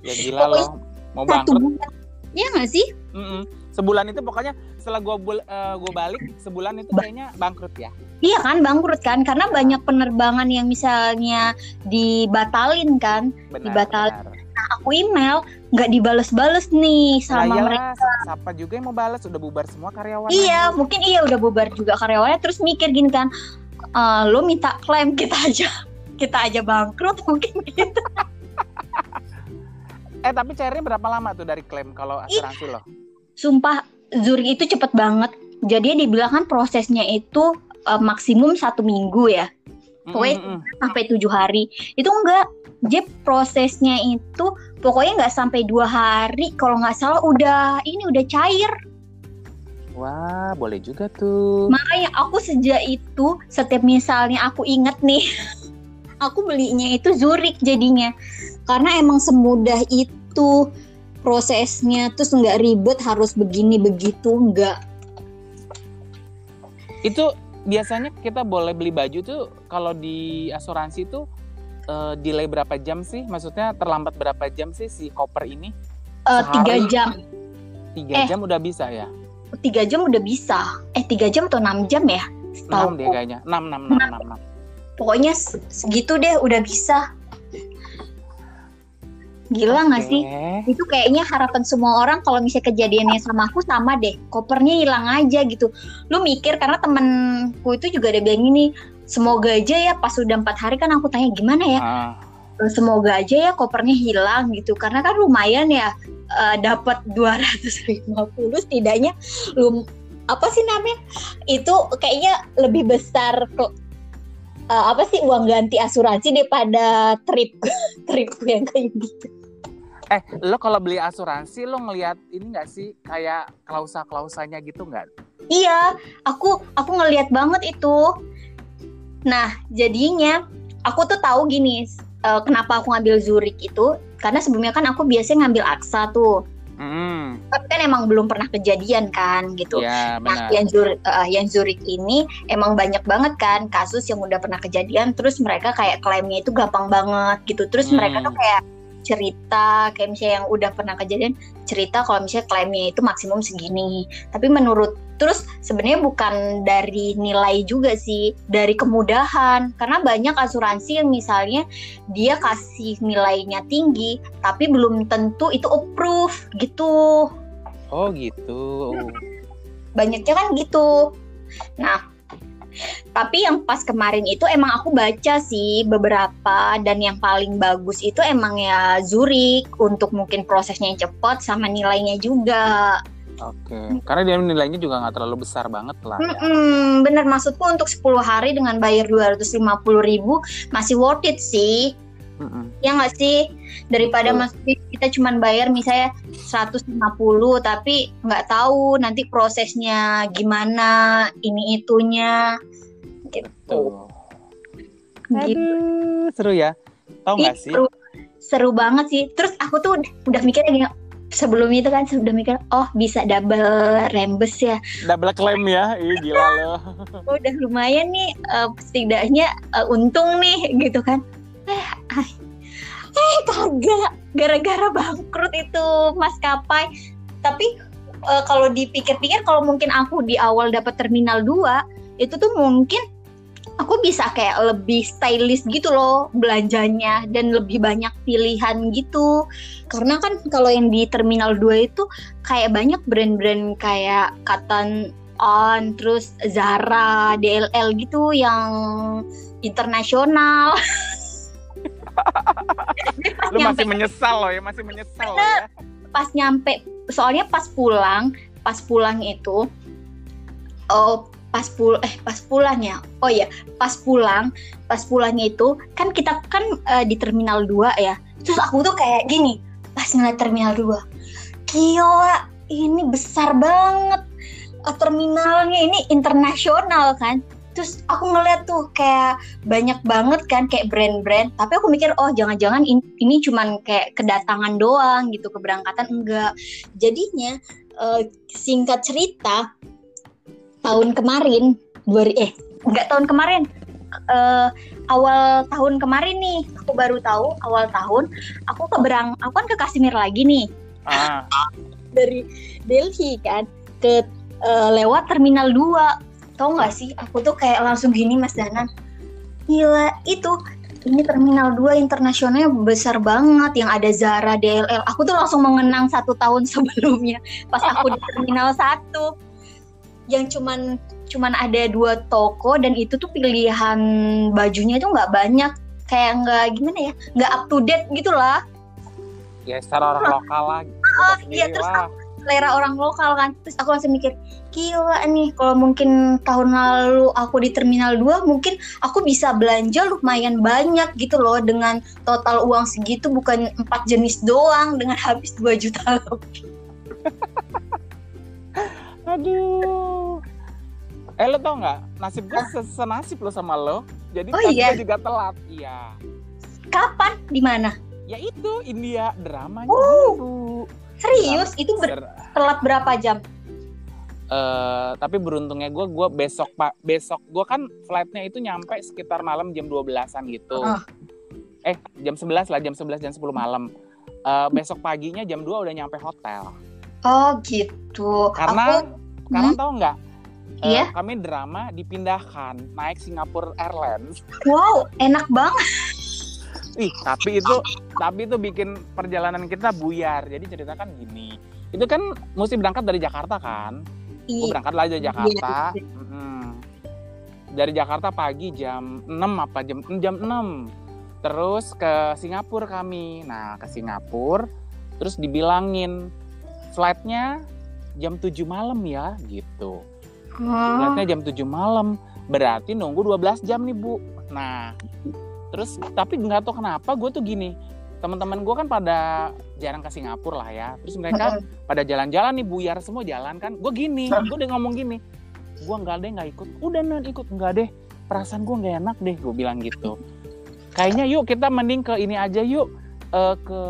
ya gila loh mau satu bangkrut. bulan Iya nggak sih Mm-mm. Sebulan itu pokoknya setelah gua bul- eh, gua balik sebulan itu kayaknya bangkrut ya. Iya kan bangkrut kan karena banyak penerbangan yang misalnya dibatalin kan. Benar. Dibatalin. benar. Aku email nggak dibales-bales nih sama iyalah, mereka. siapa juga yang mau balas udah bubar semua karyawan. Iya mungkin iya udah bubar juga karyawannya terus mikir gini kan, "Eh, lo minta klaim kita aja kita aja bangkrut mungkin gitu. Eh tapi cairnya berapa lama tuh dari klaim kalau asuransi lo? Sumpah Zurich itu cepet banget. Jadi dia bilang kan prosesnya itu eh, maksimum satu minggu ya. Pokoknya Mm-mm, mm-mm. sampai tujuh hari itu enggak dia prosesnya itu pokoknya nggak sampai dua hari kalau nggak salah udah ini udah cair. Wah, boleh juga tuh. makanya aku sejak itu setiap misalnya aku inget nih aku belinya itu Zurich jadinya. Karena emang semudah itu prosesnya terus nggak ribet harus begini begitu nggak. Itu biasanya kita boleh beli baju tuh kalau di asuransi tuh eh, delay berapa jam sih? Maksudnya terlambat berapa jam sih si koper ini? eh, tiga jam Tiga Eh. jam udah bisa ya? tiga jam udah bisa eh tiga jam atau enam jam ya Enam Setahu deh kayaknya. Enam, enam, enam, enam, enam. pokoknya se- segitu deh udah bisa gila nggak sih Oke. itu kayaknya harapan semua orang kalau misalnya kejadiannya sama aku sama deh kopernya hilang aja gitu lu mikir karena temenku itu juga ada bilang gini semoga aja ya pas udah empat hari kan aku tanya gimana ya? Ah, semoga aja ya kopernya hilang gitu. Karena kan lumayan ya eh, dapat 250 setidaknya lum apa sih namanya? Itu kayaknya lebih besar ke eh, apa sih uang ganti asuransi daripada trip trip yang kayak gitu. Eh, lo kalau beli asuransi lo ngelihat ini nggak sih kayak klausa-klausanya gitu nggak? Iya, aku aku ngelihat banget itu. Nah, jadinya aku tuh tahu gini, eh, kenapa aku ngambil Zurich itu karena sebelumnya kan aku biasanya ngambil Aksa tuh. Hmm, Tapi kan emang belum pernah kejadian kan gitu. ya Nah, yang Zurich, eh, yang Zurich ini emang banyak banget kan kasus yang udah pernah kejadian terus mereka kayak klaimnya itu gampang banget gitu. Terus Hmm. mereka tuh kayak cerita kayak misalnya yang udah pernah kejadian cerita kalau misalnya klaimnya itu maksimum segini. Tapi menurut terus sebenarnya bukan dari nilai juga sih, dari kemudahan. Karena banyak asuransi yang misalnya dia kasih nilainya tinggi tapi belum tentu itu approve gitu Oh gitu. banyaknya kan gitu. Nah, tapi yang pas kemarin itu emang aku baca sih beberapa dan yang paling bagus itu emang ya Zurich untuk mungkin prosesnya yang cepat sama nilainya juga. Oke. Karena dia nilainya juga nggak terlalu besar banget lah. ya. Mm-mm, bener maksudku untuk 10 hari dengan bayar 250 ribu masih worth it sih. Mm-mm. Ya nggak sih? Daripada masih kita cuman bayar misalnya 150 tapi nggak tahu nanti prosesnya gimana, ini itunya. Gitu. Gitu. Aduh, seru ya. Tahu nggak Ih, sih? seru. seru banget sih. Terus aku tuh udah, udah mikirnya gini, sebelum itu kan sudah mikir, oh bisa double rembes ya. Double claim ya, ih gila lo. Oh, udah lumayan nih, eh, setidaknya eh, untung nih gitu kan. Eh, eh kagak, gara-gara bangkrut itu maskapai. Tapi eh, kalau dipikir-pikir, kalau mungkin aku di awal dapat terminal 2 itu tuh mungkin aku bisa kayak lebih stylish gitu loh belanjanya dan lebih banyak pilihan gitu. Karena kan kalau yang di Terminal 2 itu kayak banyak brand-brand kayak Cotton On, terus Zara, DLL gitu yang internasional. Lu nyampe masih menyesal loh ya, masih menyesal loh ya. pas nyampe soalnya pas pulang pas pulang itu oh pas pul eh pas pulang ya. Oh ya pas pulang pas pulangnya itu kan kita kan eh, di terminal 2 ya. Terus aku tuh kayak gini pas ngeliat terminal 2 gila ini besar banget Eh, terminalnya ini internasional kan terus aku ngeliat tuh kayak banyak banget kan kayak brand-brand. Tapi aku mikir oh jangan-jangan in- ini cuman kayak kedatangan doang gitu keberangkatan enggak. Jadinya eh, singkat cerita tahun kemarin dua eh enggak tahun kemarin eh, awal tahun kemarin nih aku baru tahu awal tahun aku keberang aku kan ke Kashmir lagi nih. Ah, dari Delhi kan ke eh, lewat terminal 2 tau nggak sih? Aku tuh kayak langsung gini Mas Danan gila itu ini terminal 2 internasionalnya besar banget yang ada Zara DLL aku tuh langsung mengenang satu tahun sebelumnya pas aku di terminal 1 yang cuman cuman ada dua toko dan itu tuh pilihan bajunya itu nggak banyak. Kayak nggak gimana ya? Nggak up to date gitu lah. Ya secara orang lokal lah. Oh, iya, terus lah. Selera orang lokal kan terus aku langsung mikir gila nih kalau mungkin tahun lalu aku di terminal 2 mungkin aku bisa belanja lumayan banyak gitu loh dengan total uang segitu bukan empat jenis doang dengan habis 2 juta lebih. Aduh. Eh lo tau nggak? Nasib gue se- senasib lo sama lo. Jadi Oh, iya? juga telat. Iya. kapan di mana Ya itu India dramanya Oh. gitu. Serius itu ber- telat berapa jam eh, tapi beruntungnya gue gue besok pak besok gue kan flightnya itu nyampe sekitar malam jam 12-an gitu. Ah. Eh jam 11 lah jam 11 jam 10 malam. Eh, besok paginya jam 2 udah nyampe hotel. oh gitu Karena aku karena Hmm? tahu nggak? Eh, Iya. kami drama dipindahkan naik Singapore Airlines. wow enak banget Ih, tapi itu tapi itu bikin perjalanan kita buyar. Jadi ceritakan gini. Itu kan mesti berangkat dari Jakarta kan? Iya. berangkat lagi dari Jakarta. Iya. Mm-mm. Dari Jakarta pagi jam 6 apa jam jam 6. Terus ke Singapura kami. Nah, ke Singapura terus dibilangin flightnya jam 7 malam ya gitu. Oh, Flightnya jam 7 malam. Berarti nunggu 12 jam nih, Bu. Nah, terus tapi nggak tahu kenapa gue tuh gini. Teman-teman gue kan pada jarang ke Singapura lah ya. Terus mereka pada jalan-jalan nih buyar semua jalan kan. Gue gini gue udah ngomong gini gue nggak deh nggak ikut. Udah nan ikut. Nggak deh perasaan gue nggak enak deh gue bilang gitu. Kayaknya yuk kita mending ke ini aja yuk eh, ke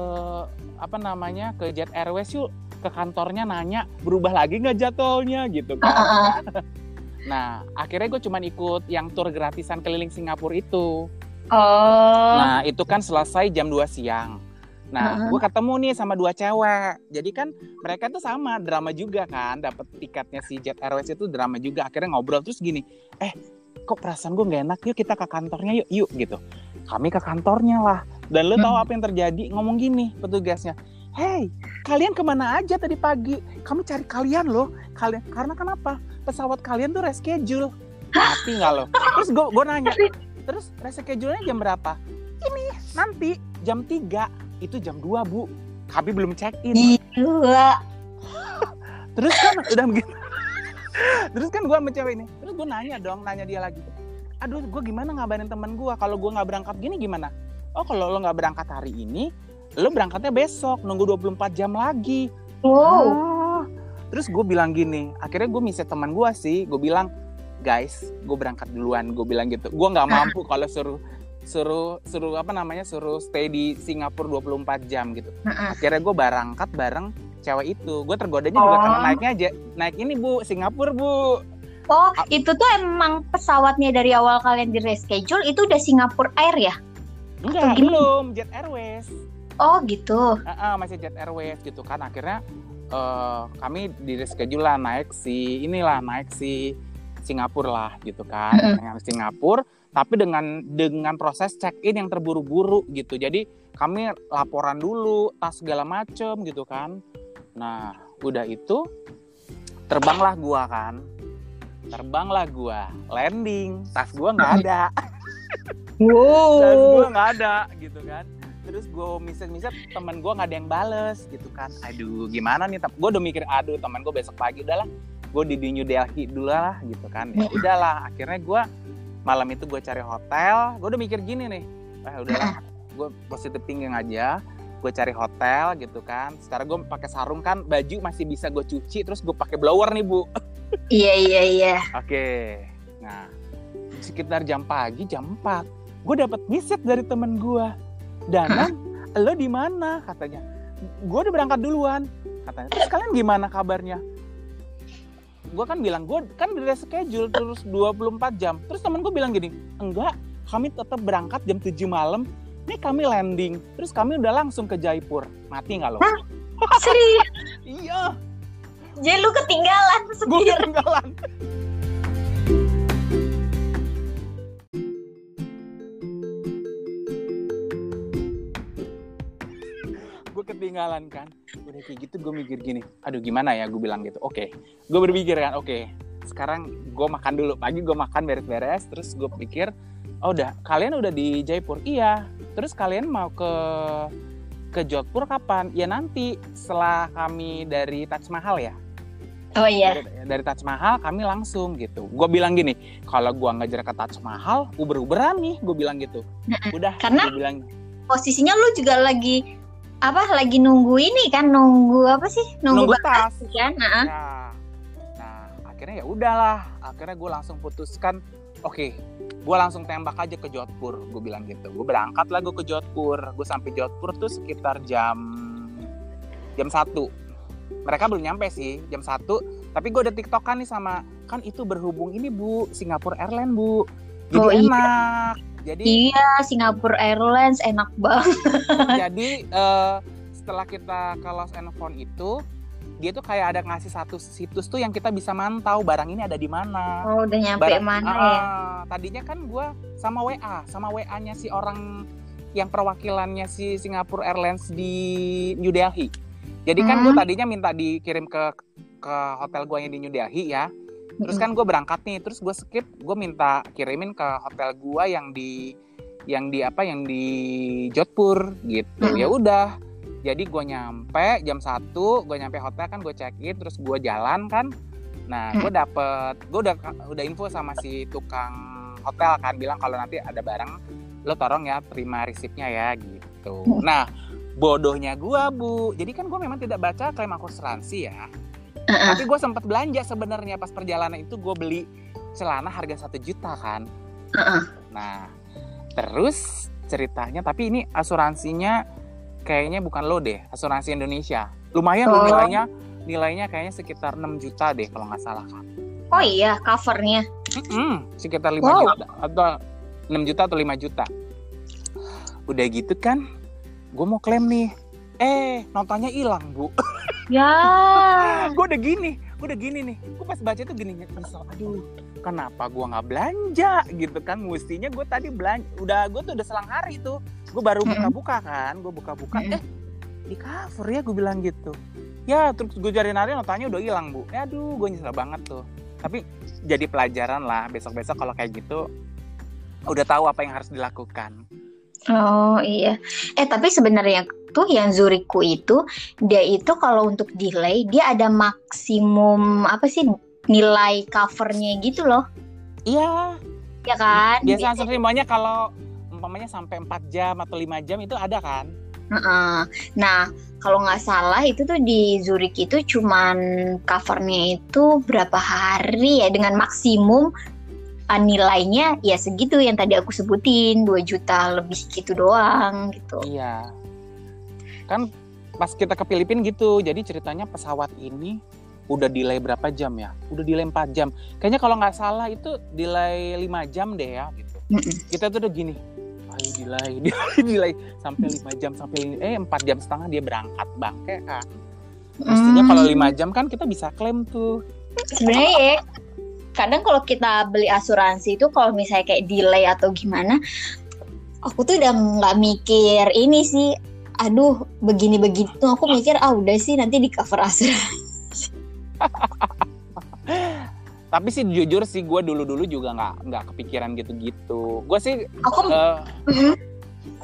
apa namanya ke Jet Airways yuk ke kantornya nanya berubah lagi nggak jadwalnya? gitu kan. Ah, ah. nah akhirnya gue cuman ikut yang tour gratisan keliling Singapura itu oh Nah, itu kan selesai jam 2 siang. Nah, Heeh. gue ketemu nih sama dua cewek. Jadi kan mereka tuh sama drama juga kan, dapat tiketnya si Jet Airways itu drama juga. Akhirnya ngobrol terus gini, eh kok perasaan gue nggak enak, yuk kita ke kantornya yuk, yuk gitu. Kami ke kantornya lah. Dan lo tahu Hmm. apa yang terjadi? Ngomong gini petugasnya, hey kalian ke mana aja tadi pagi? Kami cari kalian loh. Kalian karena kenapa? Pesawat kalian tuh reschedule. Mati nggak lo? Terus gue gue nanya, terus reschedule-nya jam berapa? Ini nanti. Jam 3 itu jam 2 bu. Kami belum check in gila. Terus kan udah begitu terus kan gue sama cewek ini. Terus gue nanya dong nanya dia lagi. Aduh gue gimana ngabarin teman gue kalau gue nggak berangkat gini gimana? Oh kalau lo nggak berangkat hari ini lo berangkatnya besok. Nunggu 24 jam lagi. Wow. Oh. terus gue bilang gini. Akhirnya gue misalnya teman gue sih. Gue bilang guys gue berangkat duluan gue bilang gitu. Gue nggak mampu kalau suruh suruh suruh apa namanya suruh stay di Singapura 24 jam gitu. Akhirnya gue berangkat bareng cewek itu. Gue tergodanya juga Oh. karena naiknya aja. Naik ini bu Singapura bu. Oh, A- itu tuh emang pesawatnya dari awal kalian di reschedule itu udah Singapore Air ya? enggak belum Jet Airways. Oh gitu. Ah, ah, masih Jet Airways gitu kan. Akhirnya eh, kami di reschedule lah naik si inilah naik si Singapura lah gitu kan. Dengan Singapura tapi dengan dengan proses check in yang terburu-buru gitu. Jadi kami laporan dulu tas segala macem gitu kan. Nah udah itu terbanglah gua kan. Terbanglah gua. Landing. Tas gua nggak ada. Tas gue nggak ada gitu kan. Terus gue misal-misal temen gue nggak ada yang bales gitu kan. Aduh gimana nih? Gue udah mikir aduh temen gue besok pagi. Udahlah gue di New Delhi dulu lah gitu kan ya udahlah akhirnya gue malam itu gue cari hotel gue udah mikir gini nih ah udahlah gue positif thinking aja gue cari hotel gitu kan sekarang gue pakai sarung kan baju masih bisa gue cuci terus gue pakai blower nih bu Iya iya iya. Oke. Nah, sekitar jam pagi jam 4, gue dapat visit dari temen gue. Danan, lo di mana? Katanya. Gue udah berangkat duluan. Katanya. Terus kalian gimana kabarnya? Gue kan bilang, gue kan udah schedule terus 24 jam. Terus temen gue bilang gini, enggak, kami tetap berangkat jam 7 malam. Ini kami landing, terus kami udah langsung ke Jaipur. Mati nggak lo? Hah? Serius? Iya, Jadi lu ketinggalan gue ketinggalan. Gue ketinggalan kan? Udah kayak gitu gue mikir gini aduh gimana ya? Gue bilang gitu. Oke gue berpikir kan oke sekarang gue makan dulu. Pagi gue makan beres-beres terus gue pikir oh udah kalian udah di Jaipur? Iya. Terus kalian mau ke ke Jodhpur kapan? Ya nanti setelah kami dari Taj Mahal ya? Oh iya. dari, dari Taj Mahal kami langsung gitu. Gue bilang gini, kalau gua ngejar ke Taj Mahal, uber-uberan nih, gue bilang gitu. Udah, Karena- gua bilang Posisinya lu juga lagi apa? Lagi nunggu ini kan? Nunggu apa sih? nunggu Nunggu, tas. kan? Nah. Nah, akhirnya ya udahlah. Akhirnya gue langsung putuskan, oke, gue langsung tembak aja ke Jodhpur. Gue bilang gitu. Gue berangkat lah gue ke Jodhpur. Gue sampai Jodhpur tuh sekitar jam jam satu. Mereka belum nyampe sih jam satu. Tapi gue udah tiktokan nih sama kan itu berhubung ini bu Singapore Airlines bu. Jadi Oh, iya. enak. Jadi iya Singapore Airlines enak banget. jadi eh, setelah kita ke Lost and Found itu dia tuh kayak ada ngasih satu situs tuh yang kita bisa mantau barang ini ada di mana. Oh udah nyampe Barang- mana Ah, ya? Tadinya kan gue sama WA, sama WA-nya si orang yang perwakilannya si Singapore Airlines di New Delhi. Jadi kan gue Hmm. tadinya minta dikirim ke ke hotel gue yang di New Delhi ya. Terus kan gue berangkat nih, terus gue skip, gue minta kirimin ke hotel gue yang di yang di apa yang di Jodhpur gitu. Hmm. Ya udah. Jadi gue nyampe jam 1, gue nyampe hotel kan gue check in, terus gue jalan kan. Nah, gue dapet, gue udah udah info sama si tukang hotel kan bilang kalau nanti ada barang lo tolong ya terima resipnya ya gitu. Nah, bodohnya gue bu, jadi kan gue memang tidak baca klaim asuransi ya. Heeh. Tapi gue sempat belanja sebenarnya pas perjalanan itu gue beli celana harga satu juta kan. Heeh. Nah, terus ceritanya tapi ini asuransinya kayaknya bukan lo deh, asuransi Indonesia. Lumayan Oh. nilainya, nilainya kayaknya sekitar 6 juta deh kalau nggak salah kan. Oh iya covernya. Mm-mm, sekitar 5 Wow. juta atau 6 juta atau 5 juta. Udah gitu kan, gue mau klaim nih. Eh, nontonnya hilang, Bu. Ya. gue udah gini, gue udah gini nih. Gue pas baca itu gini nyesel, aduh, kenapa gue nggak belanja gitu kan? Mestinya gue tadi belanja, udah gue tuh udah selang hari tuh. Gue baru buka-buka kan, gue buka-buka, eh di cover ya gue bilang gitu. Ya terus gue cari nari notanya udah hilang bu. Ya, aduh, gue nyesel banget tuh. Tapi jadi pelajaran lah besok-besok kalau kayak gitu udah tahu apa yang harus dilakukan. Oh iya. Eh tapi sebenarnya tuh yang Zurichku itu dia itu kalau untuk delay dia ada maksimum apa sih nilai covernya gitu loh. Iya, Ya kan? biasa semuanya kalau umpamanya sampai 4 jam atau 5 jam itu ada kan? Heeh. Nah, kalau nggak salah itu tuh di Zurich itu cuman covernya itu berapa hari ya dengan maksimum ah, nilainya ya segitu yang tadi aku sebutin 2 juta lebih gitu doang gitu. Iya. Kan pas kita ke Filipina gitu, jadi ceritanya pesawat ini udah delay berapa jam ya? Udah delay 4 jam. Kayaknya kalau nggak salah itu delay 5 jam deh ya gitu. Mm-mm. Kita tuh udah gini, ayo delay, delay, delay sampai 5 jam sampai eh 4 jam setengah dia berangkat bangke kan. Mestinya Hmm. kalau 5 jam kan kita bisa klaim tuh. sebenarnya ya kadang kalau kita beli asuransi itu kalau misalnya kayak delay atau gimana aku tuh udah nggak mikir ini sih aduh begini begini tuh aku mikir ah udah sih nanti di cover asuransi Tapi sih jujur sih gue dulu-dulu juga nggak nggak kepikiran gitu-gitu. Gue sih aku Mhm.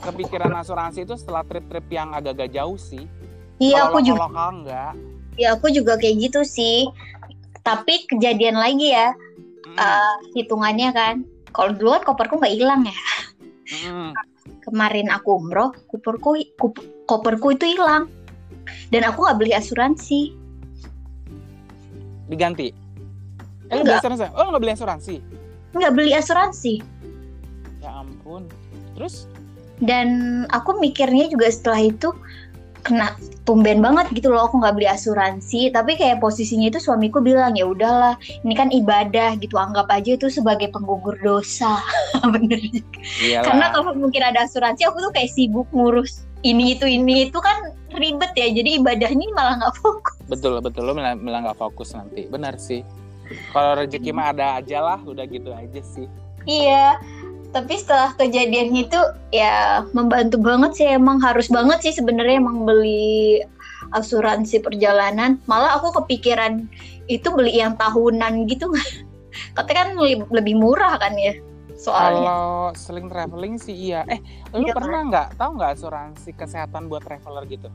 kepikiran asuransi itu setelah trip-trip yang agak-agak jauh sih. iya aku juga lokal enggak. ya aku juga kayak gitu sih tapi kejadian lagi ya Mm-mm. eh, hitungannya kan kalau dulu kan koperku nggak hilang ya Mm-mm. kemarin aku umroh koperku kup- koperku itu hilang dan aku nggak beli asuransi Diganti. Eh, lu beli Enggak. asuransi? Oh, nggak beli asuransi? nggak beli asuransi Ya ampun. Terus? dan aku mikirnya juga setelah itu kena tumben banget gitu loh aku nggak beli asuransi tapi kayak posisinya itu suamiku bilang ya udahlah ini kan ibadah gitu anggap aja itu sebagai penggugur dosa bener Iyalah. karena kalau mungkin ada asuransi aku tuh kayak sibuk ngurus ini itu ini itu kan ribet ya jadi ibadahnya malah nggak fokus Betul, betul. Lo malah nggak fokus nanti. Benar sih. Kalau rezeki mah ada aja lah. Udah gitu aja sih. iya tapi setelah kejadian itu ya membantu banget sih. Emang harus banget sih sebenarnya emang beli asuransi perjalanan. Malah aku kepikiran itu beli yang tahunan gitu katanya kan lebih murah kan ya soalnya. Kalau sering traveling sih iya. Eh, lu Iya, pernah nggak tahu nggak asuransi kesehatan buat traveler gitu?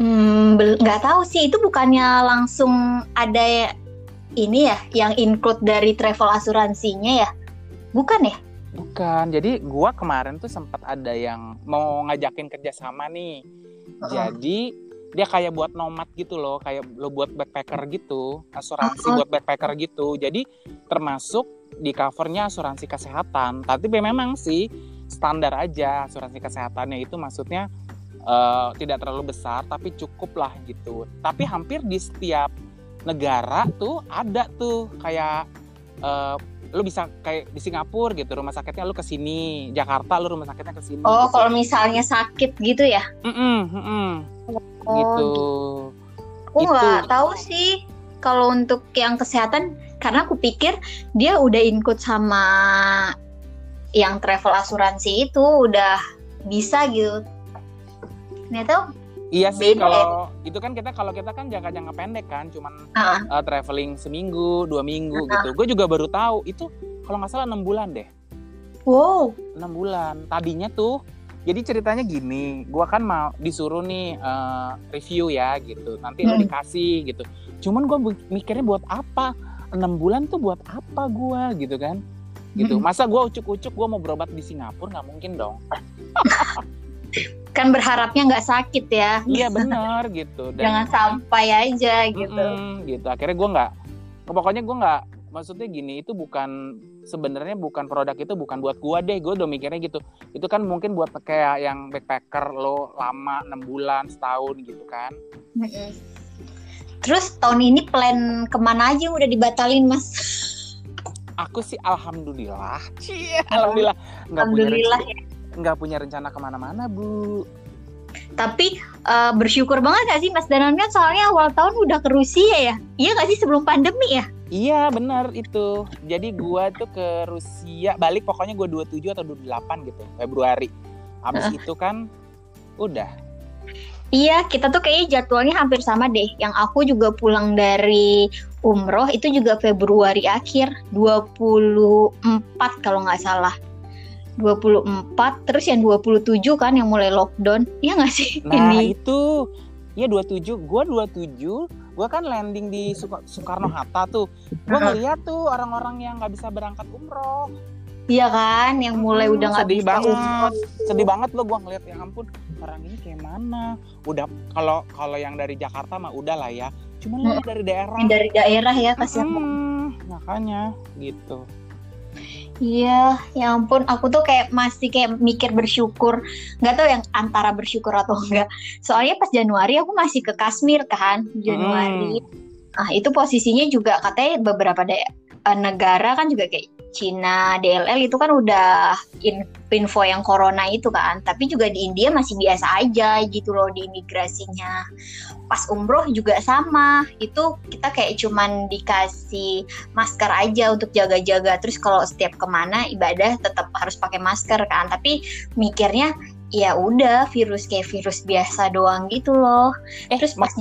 Hmm, nggak tahu sih. Itu bukannya langsung ada ini ya yang include dari travel asuransinya ya? Bukan ya Bukan. Jadi gua kemarin tuh sempat ada yang mau ngajakin kerjasama nih. Heeh. Jadi dia kayak buat nomad gitu loh, kayak lo buat backpacker gitu, asuransi Oh. buat backpacker gitu. Jadi termasuk di covernya asuransi kesehatan. Tapi memang sih standar aja asuransi kesehatannya itu maksudnya eh, tidak terlalu besar tapi cukup lah gitu. Tapi hampir di setiap negara tuh ada tuh kayak eh, lu bisa kayak di Singapura gitu rumah sakitnya lu ke sini, Jakarta lu rumah sakitnya ke sini. oh gitu. kalau misalnya sakit gitu ya Mm-mm, mm-mm. Oh, gitu. Aku Itu. nggak tahu sih kalau untuk yang kesehatan karena aku pikir dia udah include sama yang travel asuransi itu udah bisa gitu. Ternyata Iya sih kalau itu kan kita kalau kita kan jangka-jangka pendek kan, cuman ah, uh, traveling seminggu, dua minggu gitu. Gue juga baru tahu itu kalau nggak salah enam bulan deh, wow, enam bulan. Tadinya tuh jadi ceritanya gini, gua kan mau disuruh nih uh, review ya gitu, nanti lo Hmm. dikasih gitu. Cuman gue mikirnya buat apa? Enam bulan tuh buat apa gua gitu kan? Gitu. Hmm. Masa gua ucuk-ucuk gua mau berobat di Singapura nggak mungkin dong. kan berharapnya nggak sakit ya. Iya benar gitu. Dan- Jangan sampai aja gitu. Mm-mm, gitu akhirnya gue nggak pokoknya gue nggak maksudnya gini itu bukan sebenarnya bukan produk itu bukan buat gue deh gue udah mikirnya gitu itu kan mungkin buat kayak yang backpacker lo lama enam bulan setahun gitu kan. Terus tahun ini plan ke mana aja yang udah dibatalin mas? aku sih alhamdulillah Cie, alhamdulillah nggak punya Alhamdulillah rencana, nggak punya rencana ke mana-mana bu Tapi eh, bersyukur banget gak sih Mas Danan kan soalnya awal tahun udah ke Rusia ya? Iya gak sih sebelum pandemi ya? iya benar itu jadi gue tuh ke Rusia balik pokoknya gue 27 atau 28 gitu Februari abis itu kan udah Iya, kita tuh kayaknya jadwalnya hampir sama deh. Yang aku juga pulang dari umroh itu juga Februari akhir, 24 kalau nggak salah. 24, terus yang 27 kan yang mulai lockdown. Iya nggak sih? Nah Ini. itu ya 27 gua 27 gua kan landing di Suka- Soekarno Hatta tuh gua Heeh. ngeliat tuh orang-orang yang nggak bisa berangkat umroh Iya kan, yang mulai Hmm, udah nggak sedih bisa banget umroh. sedih banget lo gua ngeliat ya ampun orang ini kayak mana udah kalau kalau yang dari Jakarta mah udah lah ya cuman lo Hmm. dari daerah Yang dari daerah ya kasihan. Hmm, makanya gitu Iya, ya ampun, aku tuh kayak masih kayak mikir bersyukur, nggak tahu yang antara bersyukur atau enggak. Soalnya pas Januari aku masih ke Kashmir kan, Januari. Nah itu posisinya juga katanya beberapa da- eh, negara kan juga kayak Cina, DLL itu kan udah in- info yang corona itu kan. Tapi juga di India masih biasa aja gitu loh di imigrasinya. Pas umroh juga sama. Itu kita kayak cuman dikasih masker aja untuk jaga-jaga. Terus kalau setiap ke mana ibadah tetap harus pakai masker kan. Tapi mikirnya ya udah virus kayak virus biasa doang gitu loh. Eh, Terus pas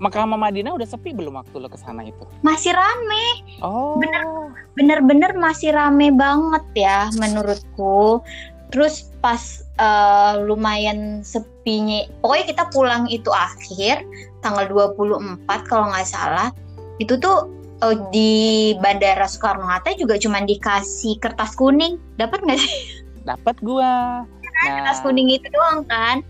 Makkah sama Madinah udah sepi belum waktu lo ke sana itu? masih rame. Oh. Bener. bener-bener masih rame banget ya menurutku. Terus pas eh, lumayan sepinya, pokoknya kita pulang itu akhir tanggal 24 kalau nggak salah. Itu tuh eh, di Bandara Soekarno Hatta juga cuma dikasih kertas kuning. Dapat nggak sih Dapat gua. Nah, kertas kuning itu doang kan?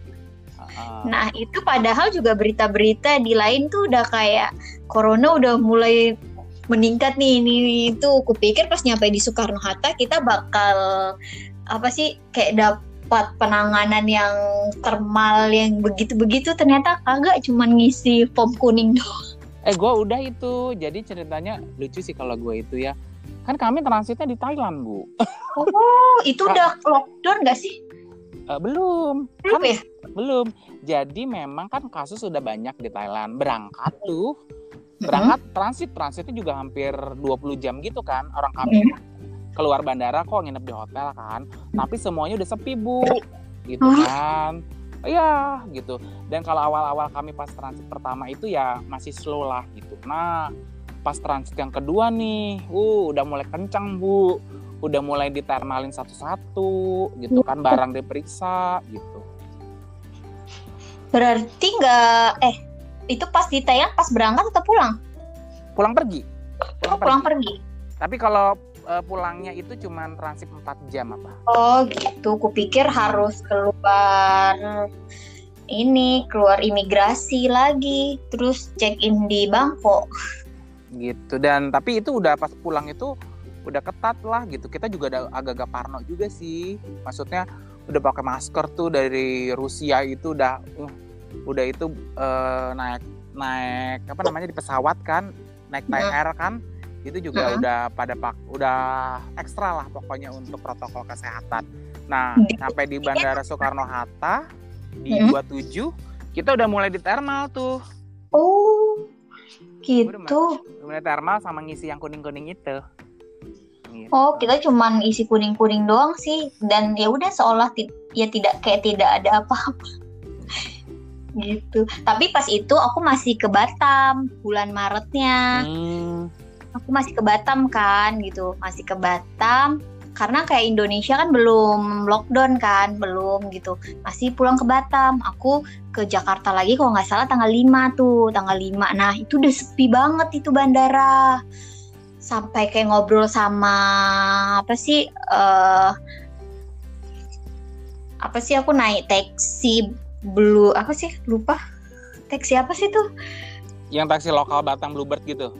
Uh-uh. Nah itu padahal juga berita-berita di lain tuh udah kayak corona udah mulai meningkat nih ini itu kupikir pas nyampe di Soekarno Hatta kita bakal apa sih kayak dapat penanganan yang termal yang begitu-begitu ternyata kagak cuman ngisi form kuning doang. Eh gue udah itu, jadi ceritanya lucu sih kalau gue itu ya. Kan kami transitnya di Thailand bu. Oh itu udah lockdown gak sih? Eh, belum, Belum kan ya? Belum. Jadi memang kan kasus sudah banyak di Thailand. Berangkat tuh, berangkat transit, transitnya juga hampir 20 jam gitu kan. Orang kami keluar bandara kok nginep di hotel kan. Tapi semuanya udah sepi bu, gitu kan. Iya gitu. Dan kalau awal-awal kami pas transit pertama itu ya masih slow lah gitu. Nah pas transit yang kedua nih, uh udah mulai kencang bu, udah mulai ditermalin satu-satu gitu kan barang diperiksa gitu. Berarti nggak eh itu pas di Thailand pas berangkat atau pulang? Pulang pergi. Oh, pulang pergi. Tapi kalau eh, pulangnya itu cuma transit 4 jam apa? Oh gitu, kupikir harus keluar ini keluar imigrasi lagi, terus check in di Bangkok. gitu dan tapi itu udah pas pulang itu udah ketat lah gitu kita juga ada agak-agak parno juga sih maksudnya udah pakai masker tuh dari Rusia itu udah uh, udah itu eh, naik naik apa namanya di pesawat kan naik Hmm. Air kan itu juga Hmm. udah pada pak udah ekstra lah pokoknya untuk protokol kesehatan nah Di- sampai di Bandara Soekarno Hatta di Hmm. 27 kita udah mulai di thermal tuh Oh gitu. mulai thermal sama ngisi yang kuning-kuning itu Gitu. Oh kita cuman isi kuning-kuning doang sih, dan ya udah seolah ti- ya tidak kayak tidak ada apa-apa. gitu. Tapi pas itu aku masih ke Batam bulan Maretnya. Hmm, aku masih ke Batam kan gitu masih ke Batam karena kayak Indonesia kan belum lockdown kan belum gitu masih pulang ke Batam aku ke Jakarta lagi kalau nggak salah tanggal 5 tuh tanggal 5 nah itu udah sepi banget itu bandara sampai kayak ngobrol sama apa sih eh apa sih aku naik taksi blue apa sih lupa taksi apa sih tuh yang taksi lokal Batam Bluebird gitu.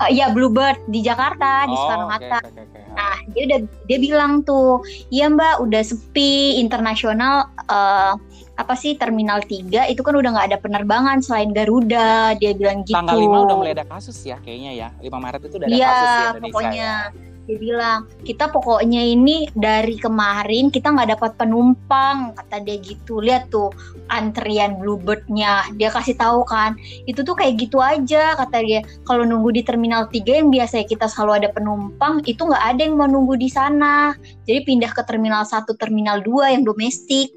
Eh, Iya Bluebird di Jakarta di Soekarno Hatta oke, oke. Nah, dia udah dia bilang tuh, "Iya, Mbak, udah sepi internasional eh, apa sih Terminal 3 itu kan udah nggak ada penerbangan selain Garuda." Dia bilang gitu. Tanggal 5 udah mulai ada kasus ya kayaknya ya. 5 Maret itu udah ada Iya, kasus Indonesia. pokoknya ya. dia bilang, "Kita pokoknya ini dari kemarin kita nggak dapat penumpang," kata dia gitu. Lihat tuh antrian Bluebird-nya. Dia kasih tahu kan, itu tuh kayak gitu aja kata dia. Kalau nunggu di Terminal 3 yang biasanya kita selalu ada penumpang, itu nggak ada yang mau nunggu di sana. Jadi pindah ke Terminal 1, Terminal 2 yang domestik.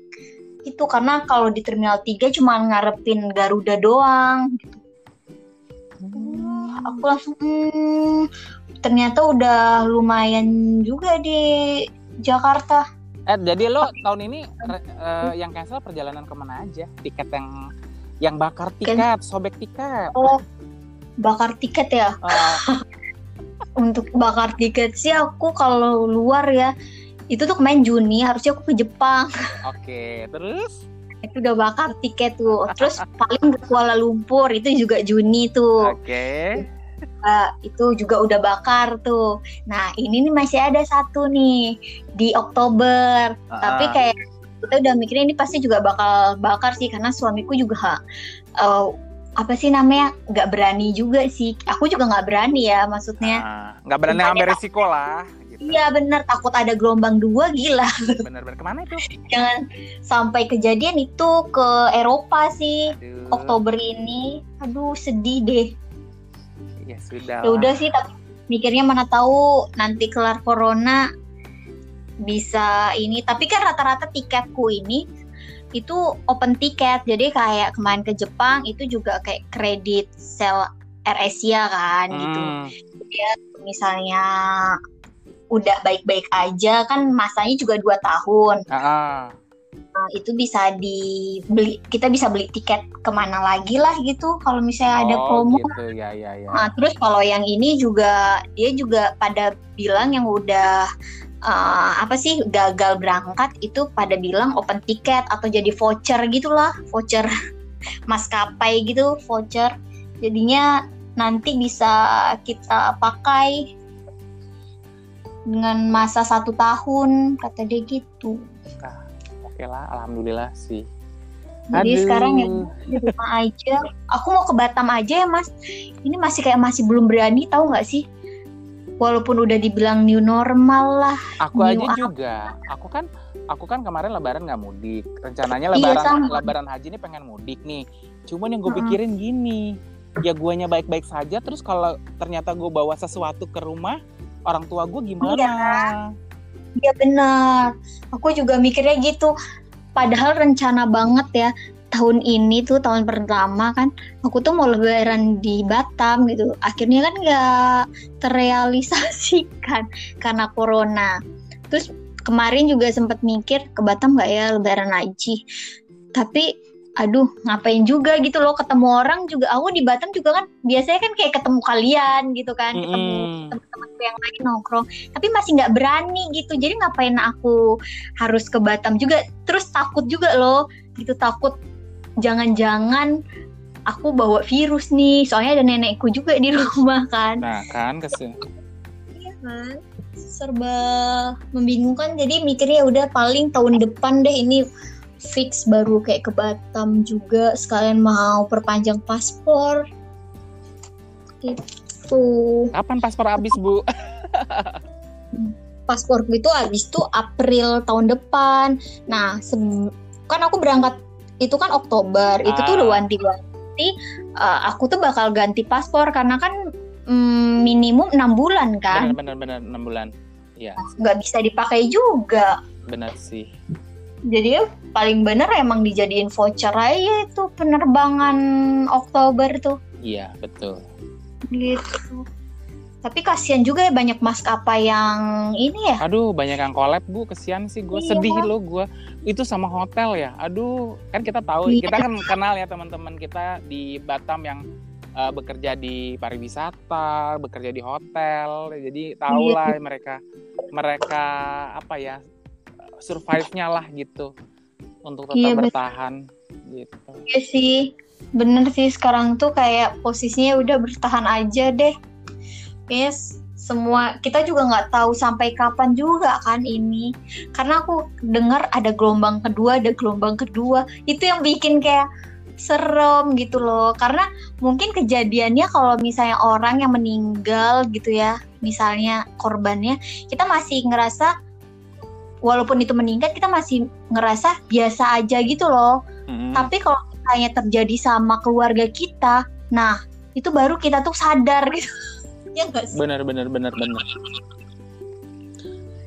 Itu karena kalau di Terminal 3 cuma ngarepin Garuda doang. Aku langsung hmm, ternyata udah lumayan juga di Jakarta. Eh, jadi lo tahun ini re- eh, yang cancel perjalanan ke mana aja? Tiket yang yang bakar tiket, sobek tiket. Oh, bakar tiket ya. Eh, Untuk bakar tiket sih aku kalau luar ya itu tuh kemarin Juni harusnya aku ke Jepang. Oke, terus? Itu udah bakar tiket tuh. Terus paling ke Kuala Lumpur itu juga Juni tuh. Oke. juga itu juga udah bakar tuh. Nah ini nih masih ada satu nih di Oktober. Ah. Tapi kayak kita udah mikirnya ini pasti juga bakal bakar sih karena suamiku juga eh, apa sih namanya nggak berani juga sih. Aku juga nggak berani ya maksudnya. Ah, nggak berani Makanya ambil risiko lah. Gitu. Iya bener takut ada gelombang dua gila. Bener-bener ke mana itu? Jangan sampai kejadian itu ke Eropa sih Aduh. Oktober ini. Aduh sedih deh. Ya sudah. ya udah sih tapi mikirnya mana tahu nanti kelar corona bisa ini tapi kan rata-rata tiketku ini itu open tiket jadi kayak kemarin ke Jepang itu juga kayak kredit sel AirAsia kan gitu Hmm, misalnya udah baik-baik aja kan masanya juga dua tahun ah, ah. Nah, itu bisa dibeli kita bisa beli tiket ke mana lagi lah gitu kalau misalnya ada Oh, promo gitu ya ya ya. Nah, terus kalau yang ini juga dia juga pada bilang yang udah uh, apa sih gagal berangkat itu pada bilang open tiket atau jadi voucher gitulah, voucher maskapai gitu, voucher. Jadinya nanti bisa kita pakai dengan masa satu tahun kata dia gitu. Oke lah, alhamdulillah sih. Jadi Aduh. sekarang ya di rumah aja. Aku mau ke Batam aja ya mas. Ini masih kayak masih belum berani tahu nggak sih? Walaupun udah dibilang new normal lah. Aku New aja apa? juga. Aku kan aku kan kemarin lebaran nggak mudik. Rencananya Iya, lebaran sama. lebaran haji ini pengen mudik nih. Cuman yang gue pikirin gini, ya guanya baik-baik saja terus kalau ternyata gue bawa sesuatu ke rumah, orang tua gue gimana? Iya. Iya benar. Aku juga mikirnya gitu. Padahal rencana banget ya tahun ini tuh tahun pertama kan aku tuh mau lebaran di Batam gitu. Akhirnya kan nggak terrealisasikan karena corona. Terus kemarin juga sempat mikir ke Batam nggak ya lebaran haji. Tapi aduh ngapain juga gitu loh ketemu orang juga. Aku di Batam juga kan biasanya kan kayak ketemu kalian gitu kan ketemu Mm-mm. teman-temanku yang lain nongkrong. Tapi masih nggak berani gitu. Jadi ngapain aku harus ke Batam juga? Terus takut juga loh gitu. Takut jangan-jangan aku bawa virus nih. Soalnya ada nenekku juga di rumah kan. Nah kan ke sini. Iya kan? Serba membingungkan. Jadi mikirnya ya udah paling tahun depan deh ini fix baru kayak ke Batam juga sekalian mau perpanjang paspor gitu Kapan paspor habis bu? pasporku itu habis tuh April tahun depan. Nah, kan aku berangkat itu kan Oktober. Itu tuh Ah. udah wanti-wanti eh, aku tuh bakal ganti paspor karena kan mm, minimum enam bulan kan. Bener-bener enam bulan. Iya, nggak bisa dipakai juga. benar sih. Jadi paling bener emang dijadiin voucher aja itu penerbangan Oktober tuh Iya betul. gitu. Tapi kasihan juga ya banyak maskapai yang ini ya. Aduh banyak yang collab bu, kesian sih gue Iya. sedih loh gue. Itu sama hotel ya. Aduh kan kita tahu, Iya. kita kan kenal ya teman-teman kita di Batam yang uh, bekerja di pariwisata, bekerja di hotel. Jadi tahu Iya. mereka mereka apa ya survive-nya lah gitu untuk tetap Iya, betul. bertahan gitu. Iya sih, bener sih sekarang tuh kayak posisinya udah bertahan aja deh. Yes, semua kita juga nggak tahu sampai kapan juga kan ini. Karena aku dengar ada gelombang kedua, ada gelombang kedua. Itu yang bikin kayak serem gitu loh. Karena mungkin kejadiannya kalau misalnya orang yang meninggal gitu ya, misalnya korbannya, kita masih ngerasa walaupun itu meninggal kita masih ngerasa biasa aja gitu loh. Mm-mm. Tapi kalau misalnya terjadi sama keluarga kita, nah itu baru kita tuh sadar gitu. ya nggak sih? Bener bener bener bener.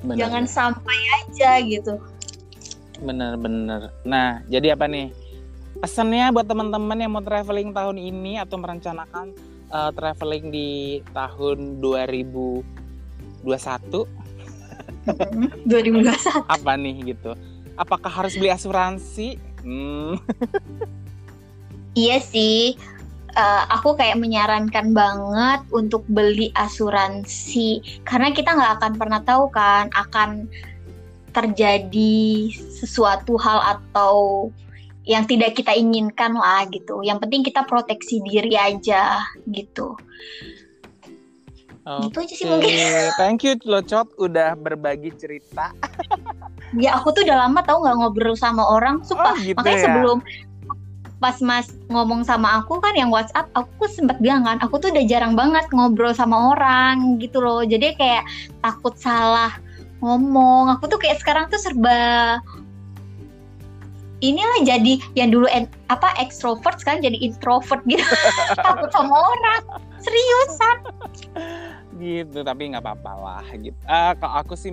Bener, Jangan sampai aja gitu. Bener bener. Nah, jadi apa nih? Pesannya buat teman-teman yang mau traveling tahun ini atau merencanakan uh, traveling di tahun 2021 2021. apa nih gitu? Apakah harus beli asuransi? Hmm, Iya sih. Eh, aku kayak menyarankan banget untuk beli asuransi karena kita nggak akan pernah tahu kan akan terjadi sesuatu hal atau yang tidak kita inginkan lah gitu. Yang penting kita proteksi diri aja gitu. Gitu aja sih mungkin. Thank you lo Cot udah berbagi cerita. Ya aku tuh udah lama tau nggak ngobrol sama orang, sumpah. Oh, gitu Makanya ya? sebelum pas Mas ngomong sama aku kan yang WhatsApp, aku sempat bilang kan, aku tuh udah jarang banget ngobrol sama orang gitu loh. Jadi kayak takut salah ngomong. Aku tuh kayak sekarang tuh serba inilah jadi yang dulu en- apa extrovert sekarang jadi introvert gitu. takut sama orang. Seriusan. Gitu tapi nggak apa-apa lah gitu Ah, kalau aku sih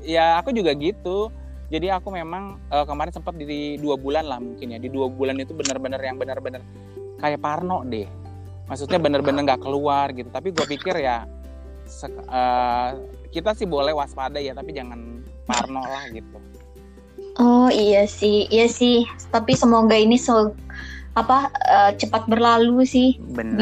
ya aku juga gitu. Jadi aku memang eh, kemarin sempat di dua bulan lah mungkin ya di dua bulan itu benar-benar yang benar-benar kayak Parno deh. Maksudnya benar-benar nggak keluar gitu. Tapi gue pikir ya sek- eh, kita sih boleh waspada ya tapi jangan Parno lah gitu. Oh iya sih, iya sih. Tapi semoga ini so apa eh, cepat berlalu sih. benar.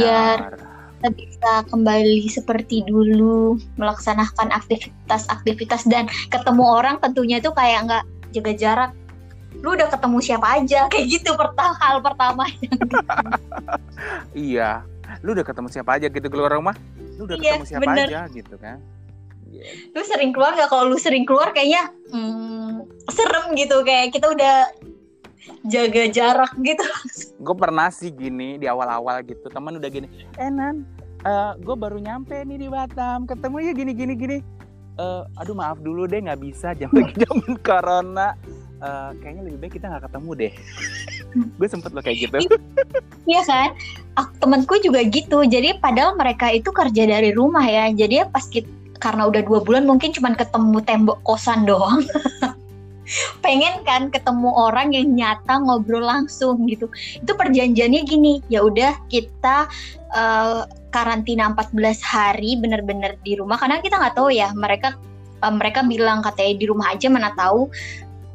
Biar- Kita bisa kembali seperti dulu melaksanakan aktivitas-aktivitas dan ketemu orang tentunya itu kayak nggak jaga jarak. Lu udah ketemu siapa aja kayak gitu pertama hal pertama. iya lu udah ketemu siapa aja gitu keluar rumah lu udah Iya, ketemu siapa bener. aja gitu kan Gitu. Lu sering keluar nggak? Kalau lu sering keluar kayaknya hmm, serem gitu kayak kita udah jaga jarak gitu. gue pernah sih gini di awal-awal gitu teman udah gini eh nan gue baru nyampe nih di Batam ketemu ya gini gini gini Eh, aduh maaf dulu deh nggak bisa jam lagi zaman corona Eh, kayaknya lebih baik kita nggak ketemu deh gue sempet lo kayak gitu Iya kan? Aku, temenku juga gitu. Jadi padahal mereka itu kerja dari rumah ya. Jadi ya pas kita, karena udah dua bulan mungkin cuman ketemu tembok kosan doang. Pengen kan ketemu orang yang nyata ngobrol langsung gitu. Itu perjanjiannya gini, ya udah kita eh, karantina 14 hari bener-bener di rumah. Karena kita nggak tahu ya mereka eh, mereka bilang katanya di rumah aja mana tahu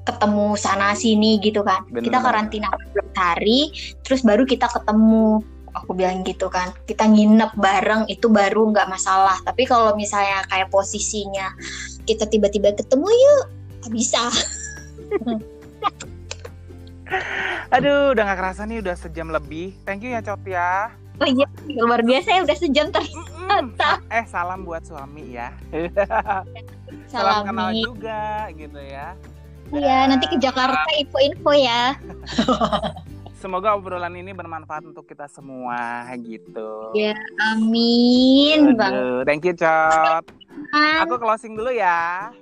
ketemu sana sini gitu kan. Bener kita karantina 14 hari terus baru kita ketemu. Aku bilang gitu kan kita nginep bareng itu baru nggak masalah. Tapi kalau misalnya kayak posisinya kita tiba-tiba ketemu yuk bisa aduh udah nggak kerasa nih udah sejam lebih. Thank you ya Cot ya. Oh iya luar biasa ya udah sejam ternyata eh salam buat suami ya. Salam kenal salami juga gitu ya. Iya nanti ke Jakarta info-info ya. Semoga obrolan ini bermanfaat untuk kita semua gitu. Ya amin bang. Aduh, thank you Cot aku closing dulu ya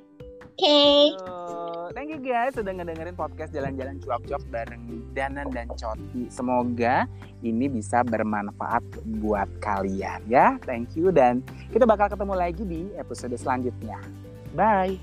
oke Tuh, Thank you guys sudah ngedengerin podcast Jalan-Jalan Cuap-Cuap bareng Danan dan Coti. Semoga ini bisa bermanfaat buat kalian ya. Thank you dan kita bakal ketemu lagi di episode selanjutnya. Bye.